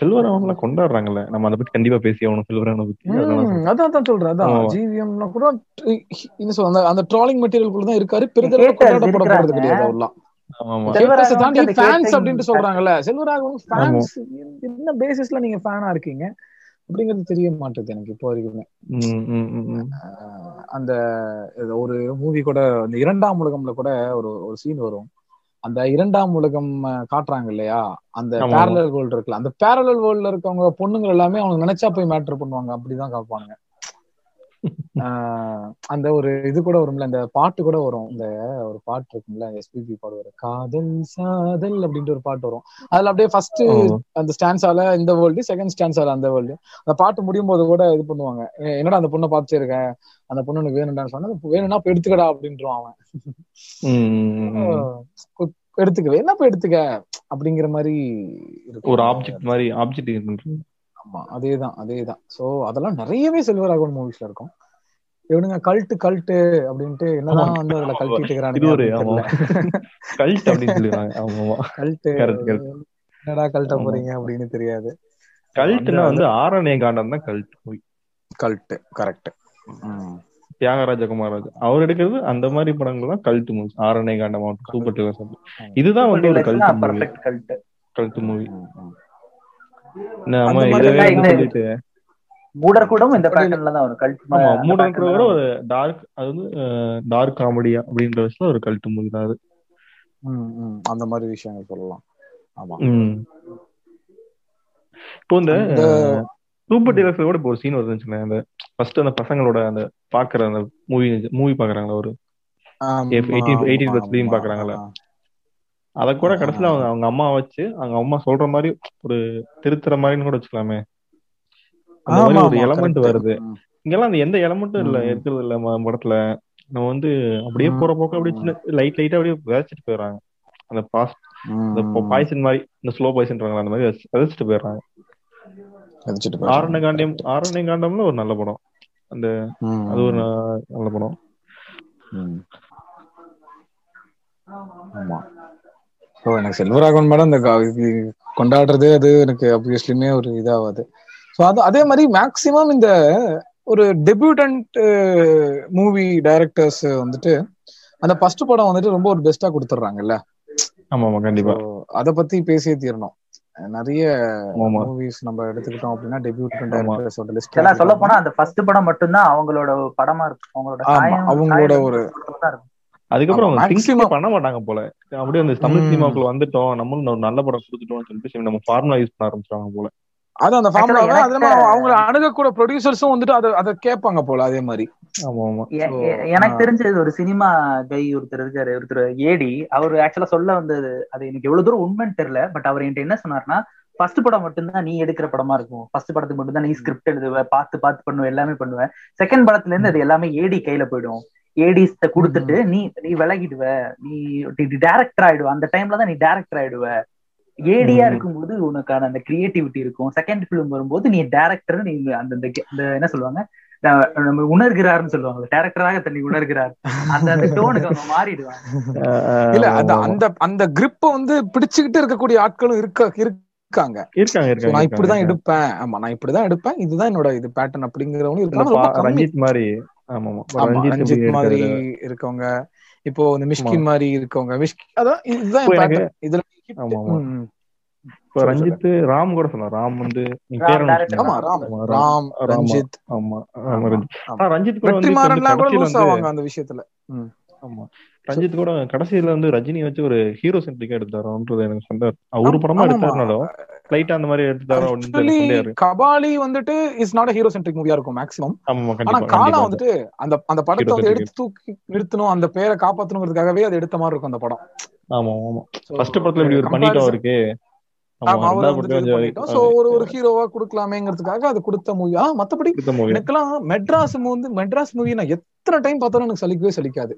செல்வராமன் எல்லாம் கொண்டாடுறாங்கல்ல. நம்ம அதை பத்தி கண்டிப்பா பேசி ஆகணும் செல்வராமனை பத்தி அதான் அதான் சொல்றேன் அதான். ஆமா. ஜிவிஎம்ல கூட அந்த- அந்த ட்ராலிங் மெட்டீரியல் தான் இருக்காரு. பெரிதளவு கொண்டாடப்பட போறது. கிடையாது அவர்லாம். அப்படின்ட்டு சொல்றாங்கல்ல. செல்வராகவன் ஃபேன்ஸ் என்ன பேசிஸ்ல நீங்க ஃபேனா இருக்கீங்க? அப்படிங்கிறது தெரிய மாட்டேது எனக்கு இப்போ வரைக்குமே. அந்த ஒரு மூவி கூட இந்த இரண்டாம் உலகம்ல கூட ஒரு ஒரு சீன் வரும். அந்த இரண்டாம் உலகம் காட்டுறாங்க இல்லையா? அந்த. பேரலல் வேர்ல்டு இருக்குல்ல. அந்த பேரலல் வேர்ல்ட்ல இருக்கவங்க பொண்ணுங்க எல்லாமே அவங்க நினைச்சா போய் மேட்டர் பண்ணுவாங்க. அப்படிதான் காப்பாங்க ஆஹ் (laughs) அந்த ஒரு இது கூட வரும்ல. அந்த பாட்டு கூட வரும். இந்த ஒரு பாட்டு இருக்கும்ல. எஸ்பிபி பாடுவாரு. காதல் சாதல் அப்படின்ட்டு ஒரு பாட்டு வரும். அதுல அப்படியே ஃபர்ஸ்ட். அந்த ஸ்டான்ஸால இந்த வேர்ல்டு செகண்ட் ஸ்டான்ஸால அந்த வேர்ல்டு அந்த பாட்டு முடியும் போது கூட இது பண்ணுவாங்க. "ஏ, என்னடா அந்த பொண்ணை பார்த்துட்டே இருக்கேன் அந்த பொண்ணு எனக்கு வேணும்டான்னு சொன்னா "இப்ப வேணும்னா இப்ப எடுத்துக்கடா அப்படின்றான் அவன். எடுத்துக்க என்ன இப்ப எடுத்துக்க? அப்படிங்கிற மாதிரி ஒரு ஆப்ஜெக்ட் மாதிரி ஆப்ஜெக்ட் ஆமா அதேதான் அதேதான். சோ அதெல்லாம் நிறையவே செல்வராகவன் மூவிஸ்ல இருக்கும். இவனுங்க கல்ட்டு கல்ட்டு அப்படின்ட்டு என்னதான். வந்து அதுல கல்ட்டிட்டு கல்ட். என்னடா கல்ட்ட. போறீங்க அப்படின்னு தெரியாது. கல்ட்னா வந்து ஆரண்ய காண்டம் தான் cult movie cult correct Thiagaraja Kumararaja அவர் எடுக்கிறது அந்த மாதிரி படங்கள் தான் cult movie. Aranya Kaandam super deluxe இதுதான் வந்து ஒரு கல்ட் கல்ட் மூவி. நம்ம இதவே சொல்லிட்டு. மூடர் கூடம் இந்த பேட்டர்ன்ல தான் ஒரு கல்ட் ஆமா மூடன் கூட ஒரு டார்க் அது வந்து டார்க் காமெடியா அப்படின்ற விஷயம் ஒரு கல்ட் மூவி தான் அது. அந்த மாதிரி விஷயங்கள் சொல்லலாம். ஆமா. இப்போ இந்த சூப்பர் டீலர்ஸ் கூட இப்போ ஒரு சீன் வருதுன்னு அந்த ஃபர்ஸ்ட் அந்த பசங்களோட அந்த பாக்குற அந்த மூவி மூவி பாக்குறாங்களா ஒரு ஆமா, 18 18 plus ஆமா, screen ஆமா. பாக்குறாங்கல்ல. அத கூட கடைசியில அவங்க அவங்க அம்மா வச்சு அவங்க அம்மா சொல்ற மாதிரி ஒரு திருத்துற மாதிரின்னு கூட வச்சுக்கலாமே அந்த மாதிரி ஒரு எலமெண்ட். வருது. இங்கெல்லாம் அந்த எந்த எலமெண்ட்டும் இல்ல. இருக்கிறது இல்ல படத்துல நம்ம வந்து அப்படியே. போற போக்க அப்படியே சின்ன லைட் லைட்டா அப்படியே விதைச்சிட்டு போயிடுறாங்க அந்த பாஸ்ட் அந்த. பாய்சன் மாதிரி இந்த ஸ்லோ பாய்சன்றாங்க அந்த மாதிரி விதைச்சு- விதைச்சிட்டு போயிடுறாங்க. ஆரண்ய காண்டியம் ஆரண்ய காண்டம்ல ஒரு நல்ல படம். அந்த. அது ஒரு நல்ல படம். ஆமா. ஸோ எனக்கு செல்வராகவன் மேடம் இந்த கொண்டாடுறதே அது எனக்கு அப்வியஸ்லியுமே ஒரு இதாகாது ஸோ அது அதே மாதிரி மேக்சிமம் இந்த ஒரு டெபியூட்டன்ட் மூவி டைரக்டர்ஸ் வந்துட்டு அந்த ஃபர்ஸ்ட் படம் வந்துட்டு ரொம்ப ஒரு பெஸ்டா கொடுத்துட்றாங்கல்ல ஆமா ஆமா கண்டிப்பா. அத பத்தி பேசியே தீரணும். நிறைய மூவிஸ் நம்ம எடுத்துக்கிட்டோம் அப்படின்னா. டைரக்டர்ஸோட லிஸ்ட் இதெல்லாம் சொல்ல போனா அந்த ஃபர்ஸ்ட் படம் மட்டும்தான் அவங்களோட படமா இருக்கும் அவங்களோட அவங்களோட ஒரு- தான். அதுக்கப்புறம் அவங்க திங்க் maximum- பண்ண மாட்டாங்க போல அப்படியே அந்த தமிழ். சினிமாக்குள்ள வந்துட்டோம் நம்மளும் ஒரு நல்ல படம் கொடுத்துட்டோம்னு சொல்லிட்டு நம்ம ஃபார்முலா யூஸ் பண்ண ஆரம்பிச்சாங்க போல அது அந்த ஃபார்முலா Actually, அது இல்லாம எனக்கு- அவங்க அணுகக்கூட ப்ரொடியூசர்ஸும் வந்துட்டு அதை அதை கேட்பாங்க போல அதே மாதிரி. எனக்கு. தெரிஞ்சது ஒரு சினிமா கை ஒருத்தர் இருக்காரு ஒருத்தர் ஏடி அவர் ஆக்சுவலா சொல்ல வந்தது அது எனக்கு எவ்வளவு தூரம் உண்மைன்னு தெரியல பட் அவர் என்கிட்ட என்ன சொன்னார்னா ஃபர்ஸ்ட் படம் மட்டும்தான் நீ எடுக்கிற படமா இருக்கும். ஃபர்ஸ்ட் படத்துக்கு மட்டும்தான் நீ ஸ்கிரிப்ட் எழுதுவ பார்த்து பார்த்து பண்ணுவ எல்லாமே பண்ணுவ. செகண்ட் படத்துல இருந்து அது எல்லாமே ஏடி கையில போயிடும். ஏடிஸ்ட கொடுத்துட்டு நீ நீ விலகிடுவ. நீ டேரக்டர் ஆயிடுவ. அந்த டைம்ல தான் நீ டேரக்டர் ஆயிடுவ. ஏடியா. இருக்கும்போது உனக்கான அந்த கிரியேட்டிவிட்டி இருக்கும். செகண்ட் ஃபிலிம் வரும்போது நீ டேரக்டர் நீ அந்த அந்த அந்த என்ன சொல்லுவாங்க? நம்ம உணர்கிறார்னு சொல்லுவாங்க டேரக்டராக தன்னை உணர்கிறார். அந்த அந்த டோனுக்கு அவங்க மாறிடுவாங்க. (laughs) இல்ல அந்த அந்த அந்த கிரிப்ப வந்து பிடிச்சுக்கிட்டு இருக்கக்கூடிய ஆட்களும் இருக்க இருக்காங்க. இருக்காங்க நான் இப்படிதான். எடுப்பேன். ஆமா நான் இப்படிதான் எடுப்பேன். இதுதான் என்னோட இது பேட்டர்ன் மாதிரி? இருக்கவங்க. இப்போ இந்த மிஷ்கின் மாதிரி இருக்கவங்க மிஷ்கின் அதான் இதுதான். இதுல. இப்போ ரஞ்சித் ராம் கூட சொன்னார் ராம் வந்து நீ ராம். ரஞ்சித். ஆமா ஆமா ரஞ்சித். கூட வெற்றிமாறன்லாம் லூஸ் ஆவாங்க அந்த விஷயத்துல. ஆமா. ரஞ்சித் கூட கடைசியில வந்து ரஜினி வச்சு ஒரு ஹீரோ சென்ட்ரிக்கா எடுத்தாரோன்றது எனக்கு சொன்னார் ஒரு படமா எடுத்தாருனாலும் லைட்டா அந்த மாதிரி எடுத்தாரோ அப்படின்னு கபாலி வந்துட்டு இஸ் நாட் ஹீரோ சென்ட்ரிக் மூவியா இருக்கும் மேக்ஸிமம் ஆனா காலா வந்துட்டு அந்த அந்த படத்தை வந்து. எடுத்து தூக்கி நிறுத்தணும் அந்த பேரை காப்பாத்தணுங்கிறதுக்காகவே அது எடுத்த மாதிரி இருக்கும் அந்த படம். ஆமா ஆமா ஃபர்ஸ்ட் படத்துல இப்படி ஒரு பண்ணிட்டோம் இருக்கு ஆமா அவரை இது பண்ணிட்டோம். சோ ஒரு ஒரு ஹீரோவா கொடுக்கலாமேங்கிறதுக்காக அது கொடுத்த மூவி ஆ மத்தபடி. எனக்கெல்லாம் மெட்ராஸ் வந்து மெட்ராஸ் மூவி நான் எத்தனை டைம் பார்த்தாலும் எனக்கு சலிக்கவே சலிக்காது.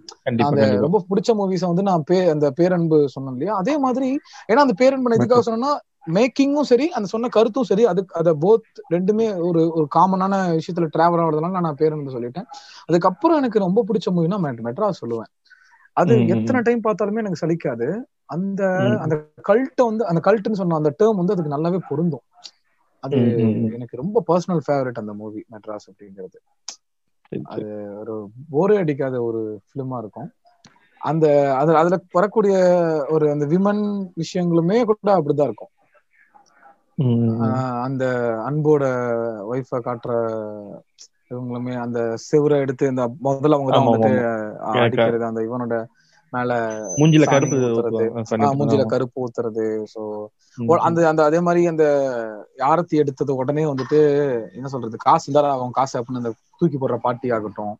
அந்த ரொம்ப பிடிச்ச மூவிஸ் வந்து நான் பே அந்த பேரன்பு சொன்னேன் இல்லையா? அதே மாதிரி ஏன்னா அந்த பேரன்பு எதுக்காக சொன்னேன்னா மேக்கிங்கும் சரி அந்த சொன்ன கருத்தும் சரி அது அத போத் ரெண்டுமே ஒரு ஒரு காமனான விஷயத்துல டிராவல் ஆகுறதுனால நான் பேரன்பு சொல்லிட்டேன். அதுக்கப்புறம் எனக்கு ரொம்ப பிடிச்ச மூவினா மெட்ராஸ் சொல்லுவேன். அது எத்தனை டைம் பார்த்தாலுமே எனக்கு சலிக்காது. அந்த. அந்த கல்ட்ட வந்து அந்த கல்ட்னு சொன்ன அந்த டேர்ம் வந்து அதுக்கு நல்லாவே பொருந்தும். அது. எனக்கு ரொம்ப பர்சனல் ஃபேவரட் அந்த மூவி மெட்ராஸ் அப்படிங்கிறது. சரி. ஒரு போரே அடிக்காத ஒரு ஃபிலிமா இருக்கும். அந்த அதுல அதுல வரக்கூடிய ஒரு அந்த விமன் விஷயங்களுமே கூட அப்படிதான் இருக்கும். அந்த அன்போட ஒய்ஃப காட்டுற இவங்களுமே அந்த செவரை எடுத்து இந்த முதல்ல அவங்க தான் வந்துட்டு அடிக்கிறது அந்த இவனோட மேல மூஞ்சில கருப்பு மூஞ்சில. கருப்பு ஊத்துறது. சோ அந்த அந்த அதே மாதிரி அந்த ஆரத்தி எடுத்தது உடனே வந்துட்டு என்ன சொல்றது காசு இருந்தா அவன் காசு அப்படின்னு அந்த தூக்கி போடுற பாட்டி ஆகட்டும்.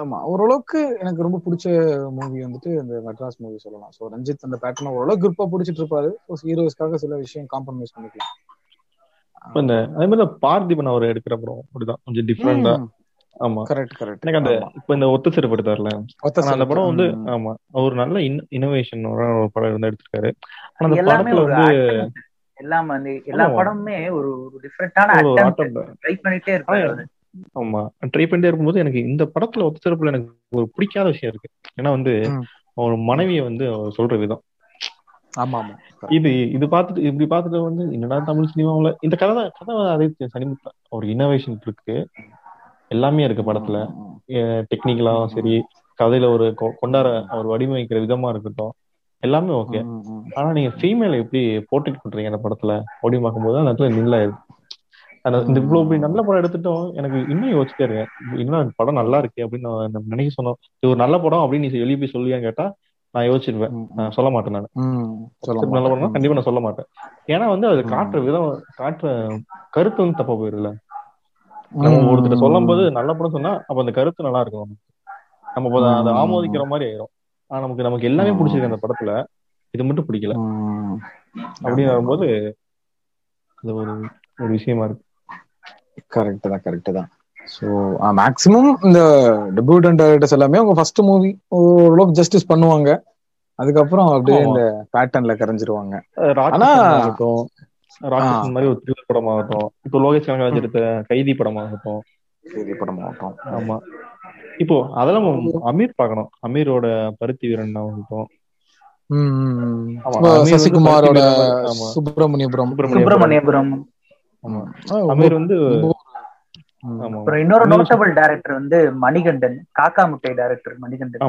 ஆமா ஓரளவுக்கு எனக்கு ரொம்ப பிடிச்ச மூவி வந்துட்டு இந்த மெட்ராஸ் மூவி சொல்லலாம். சோ ரஞ்சித் அந்த பேட்டர்ன் ஓரளவுக்கு குரூப்பா பிடிச்சிட்டு இருப்பாரு. ஹீரோஸ்க்காக சில விஷயம் காம்ப்ரமைஸ் பண்ணிக்கலாம். இந்த அதே மாதிரி பார்த்திபன் அவர் எடுக்கிற படம் அப்படிதான். கொஞ்சம் டிஃப்ரெண்டா. ஆமா. கரெக்ட் கரெக்ட் எனக்கு அந்த இப்ப இந்த ஒத்த சிறப்பு எடுத்தார்ல. அந்த படம் வந்து. ஆமா. அவர் நல்ல இனோவேஷன் ஒரு படம் வந்து எடுத்திருக்காரு. ஆனா அந்த படத்துல ஒரு வந்து. எல்லாம் வந்து எல்லா. படமுமே ஒரு ஒரு டிஃப்ரெண்டான ஒரு ட்ரை பண்ணிட்டே அவரு. ஆமா. ட்ரை பண்ணிட்டே இருக்கும்போது எனக்கு இந்த படத்துல ஒத்த சிறப்புல எனக்கு ஒரு பிடிக்காத விஷயம் இருக்கு. ஏன்னா வந்து. அவர் மனைவியை வந்து சொல்ற விதம். ஆமா ஆமா இது இது பார்த்துட்டு இப்படி பார்த்துட்டு வந்து என்னடா தமிழ் சினிமாவுல இந்த கதை தான் கதை அதே சனிமுத்தா ஒரு இனோவேஷன் இருக்கு. எல்லாமே இருக்கு படத்துல. டெக்னிக்கலாவும் சரி கதையில ஒரு கொண்டாட அவர் வடிவமைக்கிற விதமா இருக்கட்டும். எல்லாமே ஓகே. ஆனா நீங்க ஃபீமேல எப்படி போர்ட்ரேட் பண்றீங்க அந்த படத்துல? அப்படின்னு பார்க்கும்போது அந்த இடத்துல நில்ல இந்த இவ்வளவு இப்படி நல்ல படம் எடுத்துட்டோம் எனக்கு இன்னும் யோசிச்சிட்டே இருக்கேன். இன்னும் படம் நல்லா இருக்கு அப்படின்னு நான் நினைக்க சொன்னோம். இது ஒரு நல்ல படம் அப்படின்னு நீ வெளியே போய் சொல்லுவியான்னு கேட்டா நான் யோசிச்சிருவேன் சொல்ல மாட்டேன் நான். நல்ல மாட்டேன். கண்டிப்பா நான் சொல்ல மாட்டேன். ஏன்னா வந்து அது. காட்டுற விதம் காட்டுற கருத்து வந்து தப்பா போயிருதுல நம்ம ஒருத்தர் சொல்லும் போது நல்ல படம் சொன்னா அப்ப அந்த கருத்து நல்லா இருக்கும். நம்ம அதை. ஆமோதிக்கிற மாதிரி ஆயிரும். ஆனா நமக்கு நமக்கு எல்லாமே. பிடிச்சிருக்கு அந்த படத்துல. இது மட்டும் பிடிக்கல. அப்படின்னு வரும்போது அது ஒரு ஒரு விஷயமா இருக்கு. கரெக்ட் தான் கரெக்ட் தான். ஸோ மேக்ஸிமம் இந்த டெபியூட் அண்ட் டைரக்டர்ஸ் எல்லாமே அவங்க ஃபர்ஸ்ட் மூவி ஓரளவுக்கு ஜஸ்டிஸ் பண்ணுவாங்க. அதுக்கப்புறம் அப்படியே. இந்த பேட்டர்ன்ல கரைஞ்சிருவாங்க. ஆனா- ஆகட்டும் மாதிரி ஒரு த்ரில்லர் படமாகட்டும் இப்போ லோகேஷ் கனகராஜ் எடுத்த கைதி படமாகட்டும். சரி படம் ஆகட்டும் ஆமா. இப்போ அதெல்லாம் அமீர் பார்க்கணும். அமீரோட பருத்தி வீரன் ஆகட்டும் சசிகுமாரோட. சுப்பிரமணியபுரம் சுப்பிரமணியபுரம். ஆமா. அமீர் வந்து அப்புறம் இன்னொரு நோட்டபிள் டைரக்டர் வந்து மணிகண்டன் காக்கா முட்டை டைரக்டர் மணிகண்டன்.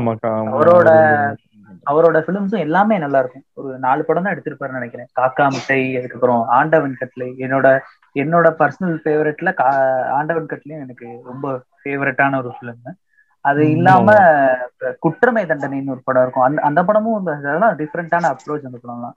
அவரோட அவரோட பிலிம்ஸும் எல்லாமே நல்லா இருக்கும் ஒரு நாலு படம் தான் எடுத்திருப்பாருன்னு நினைக்கிறேன். காக்கா முட்டை அதுக்கப்புறம் ஆண்டவன் கட்லை என்னோட என்னோட பர்சனல் ஃபேவரட்ல ஆண்டவன் கட்லையும் எனக்கு ரொம்ப ஃபேவரட்டான ஒரு ஃபிலிம் அது இல்லாம குற்றமை தண்டனைன்னு ஒரு படம் இருக்கும். அந்த அந்த படமும் அதெல்லாம் டிஃப்ரெண்டான அப்ரோச் அந்த படம்லாம்.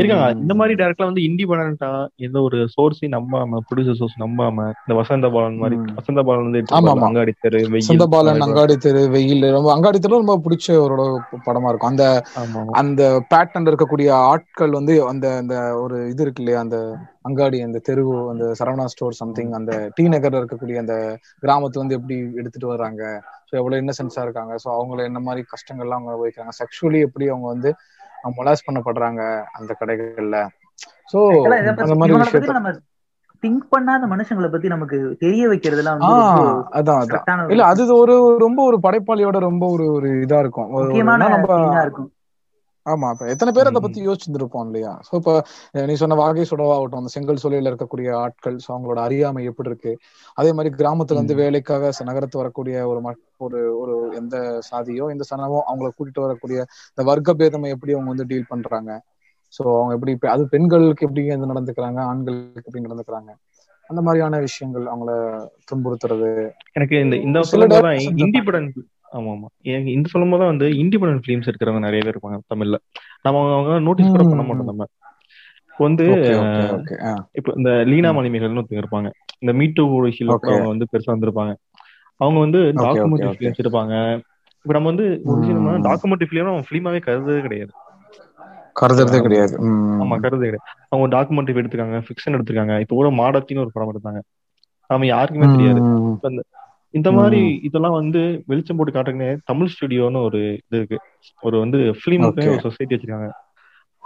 இருக்காங்க. இந்த மாதிரி டேரக்டர்லாம் வந்து இண்டிபெண்டா எந்த ஒரு சோர்ஸையும் நம்பாம ப்ரொடியூசர் சோர்ஸ் நம்பாம இந்த வசந்த பாலன் மாதிரி. வசந்த பாலன் வந்து. அங்காடி தெரு வெயில் சந்தபாலன் அதுக்கப்புறம் அங்காடி தெரு வெயில் ரொம்ப அங்காடி தெரு ரொம்ப பிடிச்ச ஒரு படமா இருக்கும். அந்த அந்த பேட்டர்ன் இருக்கக்கூடிய ஆட்கள் வந்து அந்த அந்த ஒரு இது இருக்கு இல்லையா? அந்த அங்காடி அந்த தெரு அந்த சரவணா ஸ்டோர் சம்திங் அந்த டி நகர்ல இருக்கக்கூடிய அந்த கிராமத்துல வந்து எப்படி எடுத்துட்டு வர்றாங்க? ஸோ எவ்வளவு இன்னசென்ஸா இருக்காங்க? ஸோ அவங்கள என்ன மாதிரி கஷ்டங்கள்லாம் அவங்க வைக்கிறாங்க செக்ஷுவலி எப்படி அவங்க வந்து மொலாஸ் பண்ணப்படுறாங்க அந்த கடைகள்ல. பத்தி- அந்த மாதிரி விஷயத்த நம்ம திங்க் பண்ணாத மனுஷங்களை பத்தி நமக்கு தெரிய வைக்கிறதுலாம் அதான் அதான். இல்ல அது ஒரு ரொம்ப ஒரு படைப்பாளியோட ரொம்ப ஒரு ஒரு இதா இருக்கும். முக்கியமான இருக்கும். ஆமா இப்ப எத்தனை பேர் அதை. பத்தி யோசிச்சிருப்போம் இல்லையா? சோ இப்ப நீ சொன்ன வாகை சுடவாகட்டும் அந்த செங்கல் சூளையில இருக்கக்கூடிய ஆட்கள் சோ அவங்களோட அறியாமை எப்படி இருக்கு? அதே மாதிரி கிராமத்துல இருந்து. வேலைக்காக நகரத்து வரக்கூடிய ஒரு ஒரு ஒரு எந்த சாதியோ எந்த சனமோ அவங்கள கூட்டிட்டு வரக்கூடிய இந்த வர்க்க பேதமை எப்படி அவங்க வந்து டீல் பண்றாங்க? சோ அவங்க எப்படி அது பெண்களுக்கு எப்படி வந்து நடந்துக்கிறாங்க? ஆண்களுக்கு எப்படி நடந்துக்கிறாங்க? அந்த மாதிரியான விஷயங்கள் அவங்கள துன்புறுத்துறது. எனக்கு இந்த இந்த சில ஆமா ஆமா எனக்கு இந்த சொல்லும் போது வந்து இண்டிபெண்டன்ட் ஃபிலிம்ஸ் இருக்கிறவங்க நிறைய பேர் இருப்பாங்க தமிழ்ல. நம்ம அவங்க நோட்டீஸ் கூட பண்ண மாட்டோம். நம்ம. இப்போ வந்து இப்போ இந்த லீனா. மணிமேகல்னு ஒருத்தங்க இருப்பாங்க. இந்த மீட்டு விஷயம். அவங்க வந்து பெருசா வந்திருப்பாங்க. அவங்க வந்து டாக்குமெண்ட்ரி. ஃபிலிம்ஸ் எடுப்பாங்க. இப்போ நம்ம வந்து ஒரு விஷயம் ம். டாக்குமெண்ட்ரி ஃபிலிம் நம்ம ஃபிலிமாவே கருதவே கிடையாது. கருதுறதே கிடையாது. ஆமா ம். கருதவே கிடையாது. அவங்க டாக்குமெண்ட்ரி எடுத்திருக்காங்க ஃபிக்ஷன் எடுத்திருக்காங்க. இப்போ கூட மாடத்தின்னு ஒரு படம் எடுத்தாங்க. நம்ம யாருக்குமே தெரியாது. இந்த மாதிரி. இதெல்லாம் வந்து வெளிச்சம் போட்டு காட்டுறதுனே தமிழ் ஸ்டுடியோன்னு ஒரு இது இருக்கு. ஒரு வந்து ஃபிலிமுக்கு. ஒரு சொசைட்டி வச்சிருக்காங்க.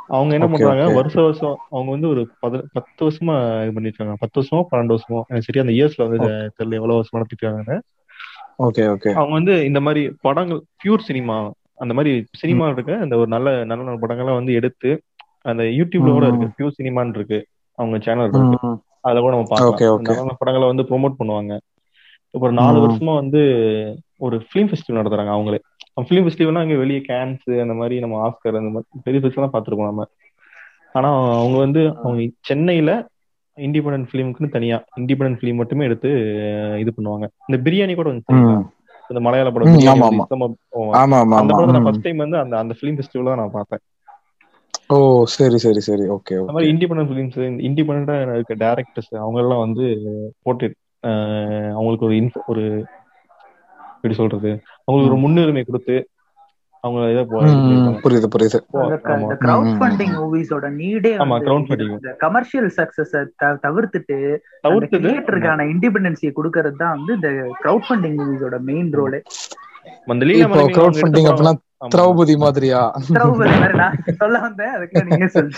அவங்க என்ன பண்றாங்க. வருஷ வருஷம் அவங்க வந்து ஒரு பத பத்து வருஷமா இது பண்ணிருக்காங்க பத்து வருஷமோ பன்னெண்டு வருஷமோ எனக்கு சரியா அந்த இயர்ஸ்ல வந்து தெரியல எவ்வளவு வருஷம் நடத்திருக்காங்க ஓகே ஓகே அவங்க வந்து இந்த மாதிரி படங்கள் பியூர் சினிமா அந்த மாதிரி சினிமா இருக்க. அந்த ஒரு நல்ல நல்ல நல்ல படங்களை வந்து எடுத்து அந்த யூடியூப்ல கூட இருக்கு. பியூர் சினிமான்னு இருக்கு. அவங்க சேனல் இருக்கு. அதுல கூட நம்ம பார்க்கலாம். நல்ல படங்களை வந்து ப்ரோமோட் பண்ணுவாங்க. ஒரு நாலு. வருஷமா வந்து ஒரு ஃபிலிம் ஃபெஸ்டிவல் நடத்துறாங்க அவங்களே. ஃபிலிம் ஃபெஸ்டிவல்னா இங்க வெளியே கேன்ஸ் அந்த மாதிரி நம்ம ஆஸ்கர் அந்த மாதிரி பெரிய ஃபெஸ்டிவல் பார்த்துருப்போம் நம்ம. ஆனா அவங்க வந்து அவங்க சென்னையில இண்டிபெண்டன்ட் ஃபிலிமுக்குன்னு தனியா இண்டிபெண்டன்ட் ஃபிலிம் மட்டுமே எடுத்து இது பண்ணுவாங்க. இந்த பிரியாணி கூட வந்து. இந்த மலையாள படம் அந்த ஆமா. படத்தை நான் ம். ஃபர்ஸ்ட் டைம் வந்து அந்த அந்த ஃபிலிம் ஃபெஸ்டிவல் தான் நான் பார்த்தேன். ஓ சரி சரி சரி. ஓகே அந்த மாதிரி இண்டிபெண்டன்ட் ஃபிலிம்ஸ் இண்டிபெண்டா இருக்க டேரக்டர்ஸ் அவங்க எல்லாம் வந்து போட்டு அவங்களுக்கு ஒரு info- ஒரு எப்படி சொல்றது அவங்களுக்கு ஒரு முன்னுரிமை கொடுத்து அவங்க இதை. புரியுது புரியுது கிரவுட் ஃபண்டிங். மூவிஸோட நீடே ஆமா, funding. இந்த கமர்ஷியல் சக்சஸ் தவிர்த்துட்டு கிரியேட்டருக்கான இண்டிபெண்டன்சியை கொடுக்கறது தான் வந்து இந்த கிரவுட் ஃபண்டிங் மூவிஸோட மெயின் ரோலே அந்த லீலா ஃபண்டிங் ஆமா. திரௌபதி மாதிரியா? திரௌபதி மாதிரி நான் சொல்ல வந்தேன் அதுக்கு நீங்க கிரவுட்.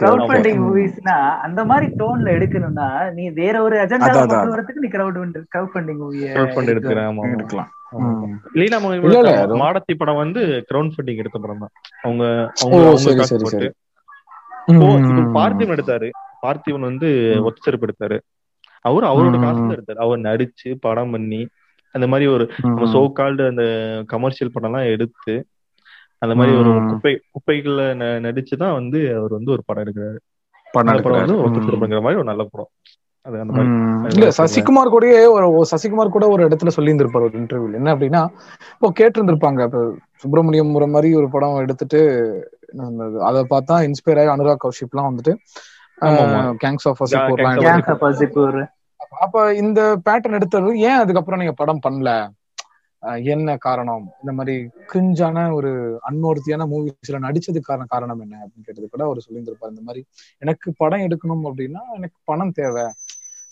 ஃபண்டிங் மூவிஸ்னா அந்த மாதிரி டோன்ல எடுக்கணும்னா நீ வேற ஒரு அஜெண்டா. கொண்டு வரதுக்கு நீ கிரவுட் கிரவுட் ஃபண்டிங் ஆமா, ஆமா. எடுக்கலாம். லீலா அது- மாடத்தி படம் வந்து கிரவுண்ட் ஃபண்டிங் எடுத்த படம் தான். அவங்க அவங்க சரி சரி பார்த்திபன் எடுத்தாரு. பார்த்திபன் வந்து ம். ஒத்தசெருப்பு எடுத்தாரு. அவரு அவரோட காசுல. எடுத்தாரு. அவர் நடிச்சு படம் பண்ணி அந்த மாதிரி ஒரு நம்ம. சோ கால்டு அந்த கமர்ஷியல் படம் எல்லாம் எடுத்து அந்த மாதிரி ஒரு. குப்பை குப்பைகள்ல ந- நடிச்சுதான் வந்து அவர் வந்து ஒரு படம் எடுக்கிறாரு படம் வந்து மாதிரி ஒரு நல்ல படம் அது அந்த மாதிரி ம். அது இல்ல சசிகுமார் கூடயே ஒரு சசிகுமார் கூட ஒரு இடத்துல சொல்லியிருந்திருப்பாரு ஒரு இன்டர்வியூல என்ன அப்படின்னா இப்போ கேட்டிருந்திருப்பாங்க இப்ப சுப்பிரமணியம் ஒரு மாதிரி ஒரு படம் எடுத்துட்டு அதை பார்த்தா இன்ஸ்பயர் ஆகி அனுராக் வந்துட்டு of வசிப்பூர்லாம் Wasseypur. கேங்ஸ் ஆஃப் வசிப்பூர் அப்ப இந்த பேட்டர்ன் எடுத்தது ஏன் அதுக்கப்புறம் நீங்க படம் பண்ணல? என்ன காரணம்? இந்த மாதிரி கிரிஞ்சான ஒரு அன்வர்த்தியான மூவிஸ்ல நடிச்சதுக்கான காரணம் காரணம் என்ன அப்படின்னு கேட்டது கூட அவர் சொல்லியிருந்திருப்பார். இந்த மாதிரி எனக்கு படம் எடுக்கணும் அப்படின்னா எனக்கு பணம் தேவை.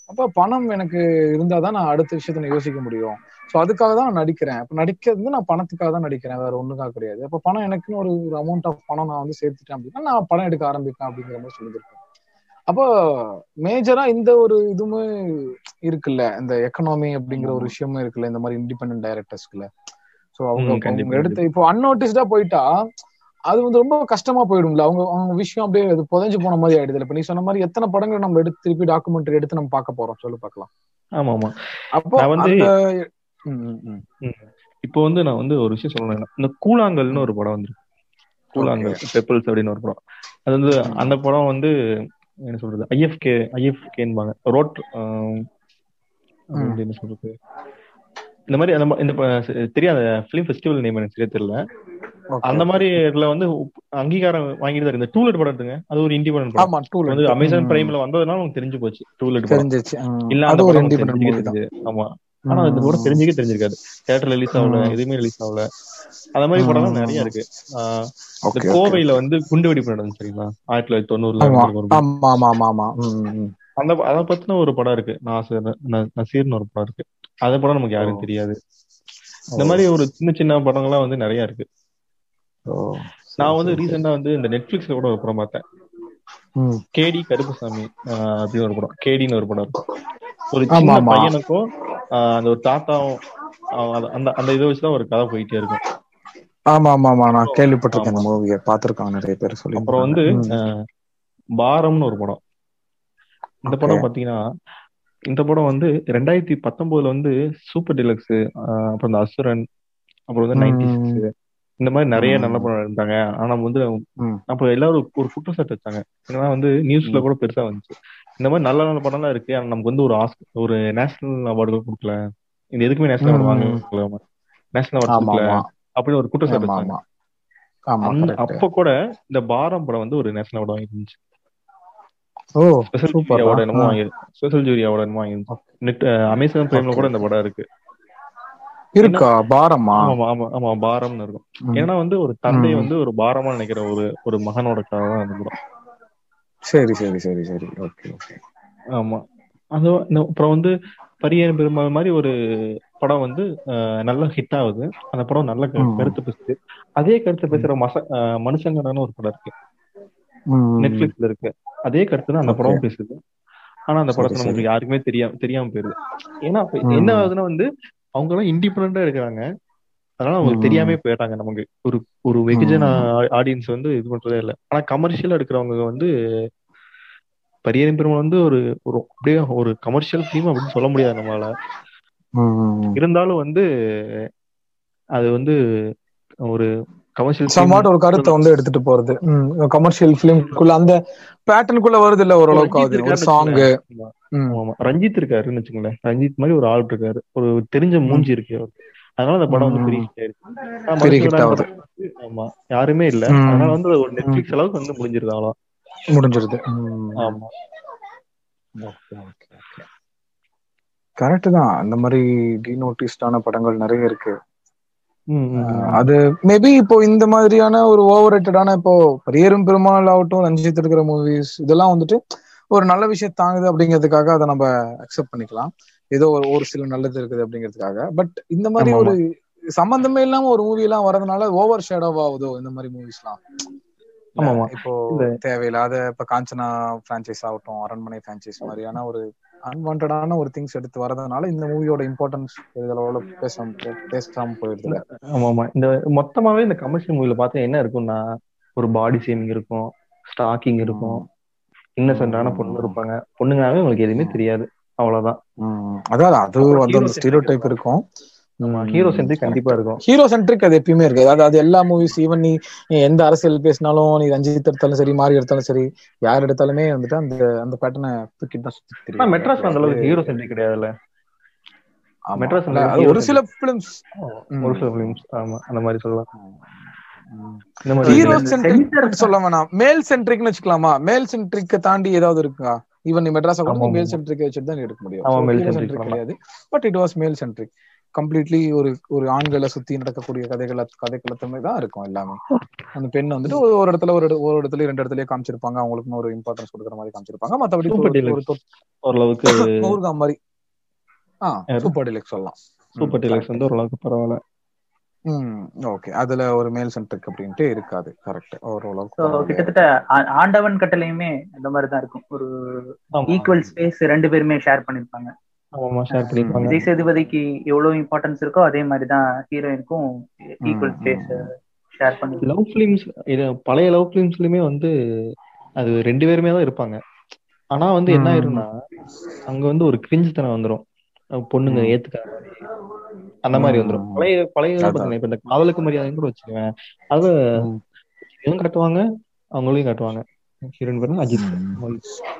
அப்ப பணம் எனக்கு இருந்தாதான் நான் அடுத்த விஷயத்த நான் யோசிக்க முடியும். சோ அதுக்காக தான் நான் நடிக்கிறேன். அப்ப நடிக்கிறது நான் பணத்துக்காக தான் நடிக்கிறேன். வேற ஒண்ணுக்காக கிடையாது. அப்ப பணம் எனக்குன்னு ஒரு ஒரு அமௌண்ட் ஆஃப் பணம் நான் வந்து சேர்த்துட்டேன் அப்படின்னா நான் படம் எடுக்க ஆரம்பிப்பேன் அப்படிங்கிற மாதிரி சொல்லியிருக்கேன் அப்போ மேஜரா இந்த ஒரு இதுவுமே இருக்குல்ல இந்த எக்கனாமி அப்படிங்கிற ஒரு விஷயமும் இருக்குல்ல இந்த மாதிரி இண்டிபெண்டன்ட் டைரக்டர்ஸ்க்குல சோ அவங்க எடுத்து இப்போ அன்நோட்டிஸ்டா போயிட்டா அது வந்து ரொம்ப கஷ்டமா போயிடும்ல. அவங்க அவங்க விஷயம் அப்படியே அது புதைஞ்சு போன மாதிரி ஆயிடுது. இப்ப நீ சொன்ன மாதிரி எத்தனை படங்கள் நம்ம எடுத்து திருப்பி டாக்குமெண்ட்ரி எடுத்து நம்ம பார்க்க போறோம். சொல்லு பார்க்கலாம். ஆமா ஆமா அப்போ வந்து-. இப்போ வந்து நான் வந்து ஒரு விஷயம் சொல்லணும் இந்த கூழாங்கல்னு ஒரு படம் வந்து கூழாங்கல் பெப்பிள்ஸ் அப்படின்னு ஒரு படம். அது வந்து. அந்த படம் வந்து என்ன சொல்றது? ஐஎஃப்கே ஐஎஃப்கேன்பாங்க ரோட் என்ன சொல்றது? இந்த மாதிரி அந்த இந்த தெரியாத. ஃபிலிம் ஃபெஸ்டிவல் நேம் எனக்கு சரியா தெரியல. அந்த மாதிரி இதுல வந்து அங்கீகாரம் வாங்கிட்டு தான். இந்த டூலெட் படம் எடுத்துங்க அது ஒரு இண்டிபெண்டன்ட் படம். ஆமா டூல் வந்து அமேசான் பிரைம்ல வந்ததுனால உங்களுக்கு தெரிஞ்சு போச்சு. டூலெட் படம். தெரிஞ்சிச்சு. இல்ல அது ஒரு இண்டிபெண்டன்ட் ஆமா. ஆனா இந்த படம் தெரிஞ்சுக்க தெரிஞ்சிருக்காது. தியேட்டர்ல ரிலீஸ் ஆகல. எதுவுமே ரிலீஸ் ஆகல. அந்த மாதிரி படம். நிறைய இருக்கு. கோவையில வந்து குண்டு வெடிப்பு நடந்துச்சு சரிங்களா ஆயிரத்தி தொள்ளாயிரத்தி தொண்ணூறுல. அந்த அதை பத்தின ஒரு படம் இருக்கு. நாசர் ந- நசீர்னு ஒரு படம் இருக்கு. அந்த படம் நமக்கு யாரும். தெரியாது. இந்த மாதிரி ஒரு சின்ன சின்ன படங்கள்லாம் வந்து நிறைய இருக்கு. நான் வந்து. ரீசெண்டா வந்து இந்த நெட்ஃபிளிக்ஸ்ல கூட ஒரு படம் பார்த்தேன். கேடி கருப்புசாமி அப்படின்னு ஒரு படம். கேடின்னு ஒரு படம் இருக்கும். ஒரு சின்ன. பையனுக்கும் அந்த ஒரு தாத்தாவும் அந்த- அந்த அந்த இதை வச்சுதான் ஒரு கதை போயிட்டே இருக்கும். ஆமா ஆமா ஆமா நான் கேள்விப்பட்டிருக்கேன். இந்த மூவியை பார்த்திருக்காங்க நிறைய பேர் சொல்லி அப்புறம் வந்து பாரம்னு ஒரு படம். இந்த. படம் பாத்தீங்கன்னா இந்த படம் வந்து ரெண்டாயிரத்தி பத்தொன்பதுல வந்து சூப்பர் டிலக்ஸ் அப்புறம் இந்த அசுரன் அப்புறம் வந்து நைன்டி சிக்ஸ் இந்த மாதிரி நிறைய நல்ல படம் இருந்தாங்க ஆனா வந்து. அப்ப எல்லாரும் ஒரு குற்றச்சாட்டு வச்சாங்க. ஏன்னா வந்து நியூஸ்ல கூட பெருசா வந்துச்சு. இந்த மாதிரி நல்ல நல்ல படம்லாம் இருக்கு. ஆனா நமக்கு வந்து ஒரு ஒரு நேஷனல் அவார்டு கொடுக்கல. இந்த எதுக்குமே நேஷனல் அவார்டு ம். வாங்கல நேஷனல் அவார்டு கொடுக்கல. அப்படின்னு ஒரு குற்றச்சாட்டு வச்சாங்க. அப்ப கூட இந்த பாரம் படம் வந்து ஒரு நேஷனல் அவார்டு வாங்கிருந்துச்சு ஸ்பெஷல் ஜூரி அவார்டு என்னமோ வாங்கி வாங்கிருந்துச்சு அமேசான் பிரைம்ல கூட இந்த படம் இருக்கு. இருக்கா பாரமா ஆமா ஆமா ஆமா பாரம்னு இருக்கும். ஏன்னா வந்து ஒரு தந்தை. வந்து ஒரு பாரமா நினைக்கிற ஒரு ஒரு மகனோட கதை தான் அந்த படம் சரி சரி சரி சரி ஓகே ஓகே ஆமா அது அப்புறம் வந்து பரியன் பெருமாள் மாதிரி ஒரு படம் வந்து நல்ல ஹிட் ஆகுது அந்த படம் நல்ல. கருத்து பேசுது அதே கருத்து பேசுற மச மனுஷங்கடான ஒரு படம் இருக்கு. நெட்ஃபிளிக்ஸ்ல இருக்கு அதே கருத்து தான் அந்த. படம் பேசுது ஆனா அந்த சரி, படத்தை சரி. நமக்கு யாருக்குமே தெரியாம தெரியாம போயிருது ஏன்னா. என்ன ஆகுதுன்னா வந்து அவங்க எல்லாம் இண்டிபெண்டா இருக்கிறாங்க. அதனால அவங்களுக்கு. தெரியாம போயிட்டாங்க நமக்கு. ஒரு ஒரு வெகுஜன ஆடியன்ஸ் வந்து இது பண்றதே இல்ல. ஆனா கமர்ஷியலா எடுக்கிறவங்க வந்து பரியன் பெருமாள் வந்து ஒரு ஒரு அப்படியே ஒரு கமர்ஷியல் ஃபிலிம் அப்படின்னு சொல்ல முடியாது நம்மளால. இருந்தாலும் வந்து அது வந்து ஒரு கமர்ஷியல் சம்வாட் ஒரு கருத்தை வந்து எடுத்துட்டு போறது. கமர்ஷியல் பிலிம்குள்ள அந்த பேட்டர்னுக்குள்ள வருது இல்ல ஓரளவுக்கு ஆகுது ஒரு சாங் ரஞ்சித் இருக்காருன்னு வச்சுக்கோங்களேன். ரஞ்சித் மாதிரி ஒரு ஆள் இருக்காரு. ஒரு தெரிஞ்ச மூஞ்சி இருக்கு அவருக்கு. அதனால அந்த படம் வந்து பெரிய ஆயிருக்கு. ஆமா யாருமே இல்ல. அதனால வந்து ஒரு நெட்ஃபிளிக்ஸ் அளவுக்கு வந்து முடிஞ்சிருது அவ்வளோ முடிஞ்சிருது. ஆமா. கரெக்ட் தான். அந்த மாதிரி டீநோட்டிஸ்டான படங்கள் நிறைய இருக்கு. அது மேபி இப்போ இந்த மாதிரியான ஒரு ஓவர் ரேட்டடான இப்போ பெரியரும் பெருமாள் ஆகட்டும் ரஞ்சித் இருக்கிற மூவிஸ் இதெல்லாம் வந்துட்டு ஒரு நல்ல விஷயம் தாங்குது அப்படிங்கிறதுக்காக அதை நம்ம அக்செப்ட் பண்ணிக்கலாம். ஏதோ ஒரு ஒரு சில நல்லது இருக்குது அப்படிங்கிறதுக்காக. பட் இந்த மாதிரி ஒரு சம்பந்தமே இல்லாம ஒரு மூவி எல்லாம் வரதுனால ஓவர் ஷேடோ ஆகுதோ இந்த மாதிரி ஆமா, ஆமா. இப்போ தேவையில்லாத இப்ப காஞ்சனா பிரான்ச்சைஸ் ஆகட்டும் அரண்மனை பிரான்ச்சைஸ் மாதிரியான ஒரு அன்வான்டான ஒரு திங்ஸ் எடுத்து வரதுனால இந்த மூவியோட இம்பார்ட்டன்ஸ் இதோட பேசாம பேசாம போயிடுது ஆமா ஆமா. இந்த மொத்தமாவே இந்த கமர்ஷியல் மூவில பார்த்தா என்ன இருக்கும்னா ஒரு பாடி ஷேமிங் இருக்கும் ஸ்டாக்கிங் இருக்கும் இன்னசென்டான பொண்ணு இருப்பாங்க. பொண்ணுங்கனாவே உங்களுக்கு எதுவுமே தெரியாது. அவ்வளவுதான். அதாவது அது வந்து hero ஸ்டீரியோ டைப் இருக்கும். ஹீரோ சென்ட்ரிக் கண்டிப்பா இருக்கும். ஹீரோ சென்ட்ரிக் அது எப்பயுமே இருக்கு. அதாவது அது எல்லா மூவிஸ் ஈவன் நீ எந்த அரசியல் பேசினாலும் நீ ரஞ்சித் எடுத்தாலும் சரி மாறி எடுத்தாலும் சரி யார் எடுத்தாலுமே வந்துட்டு அந்த அந்த பேட்டர்னை தூக்கிட்டு தான் சுத்தி. மெட்ராஸ் அந்த அளவுக்கு ஹீரோ சென்ட்ரிக் கிடையாதுல்ல. மெட்ராஸ் ஒரு சில பிலிம்ஸ் ஒரு சில ஃபிலிம்ஸ் ஆமா அந்த மாதிரி சொல்லலாம். ஹீரோ சென்ட்ரிக் சொல்ல வேணாம். மேல் சென்ட்ரிக்னு வச்சுக்கலாமா? மேல் சென்ட்ரிக்க தாண்டி ஏதாவது இருக்கா? ஈவன் நீ மெட்ராஸ் மேல். சென்ட்ரிக் வச்சுட்டு தான் நீ எடுக்க முடியும். கிடையாது. But it was male centric completely ஒரு ஒரு ஆண்களை சுத்தி நடக்கக்கூடிய கதைகளை கதைக்களத்துமே தான் இருக்கும் எல்லாமே. அந்த பெண் வந்துட்டு ஒரு ஒரு இடத்துல ஒரு ஒரு இடத்துல ரெண்டு இடத்துலயே காமிச்சிருப்பாங்க. அவங்களுக்கு ஒரு இம்பார்ட்டன்ஸ் கொடுக்குற மாதிரி காமிச்சிருப்பாங்க. மத்தபடி ஒரு- ஓரளவுக்கு (laughs) ஊர்கா மாதிரி. ஆ யாரு? சூப்பர் டிலக்ஸ் சொல்லலாம். Super deluxe. வந்து ஓரளவுக்கு பரவாயில்ல. ம் ஓகே அதுல ஒரு மேல் சென்ட்ரிக் அப்படின்ட்டு இருக்காது. கரெக்ட் ஓரளவுக்கு கிட்டத்தட்ட ஆண்டவன் கட்டளையுமே அந்த மாதிரி தான் இருக்கும். ஒரு. ஈக்குவல் ஸ்பேஸ் ரெண்டு பேருமே ஷேர் பண்ணிருப்பாங்க. ஆமா ஷேர் பண்ணிருப்பாங்க விஜய் சேதுபதிக்கு எவ்வளவு இம்பார்ட்டன்ஸ் இருக்கோ அதே மாதிரி தான் ஹீரோயினுக்கும் ஈக்குவல் ஸ்பேஸ். ஷேர் பண்ணி லவ் ஃபிலிம்ஸ் இது பழைய லவ் ஃபிலிம்ஸ்லயுமே வந்து அது ரெண்டு பேருமே தான் இருப்பாங்க ஆனா வந்து என்ன. ஆயிரும்னா அங்க வந்து ஒரு கிரிஞ்சு தனம் வந்துரும் பொண்ணுங்க. ஏத்துக்காத அந்த மாதிரி வந்துரும். பழைய பழைய இப்ப இந்த காதலுக்கு மரியாதைன்னு கூட வச்சுக்குவேன் அது. இவங்க காட்டுவாங்க அவங்களையும் காட்டுவாங்க ஹீரோயின் பேரு அஜித்.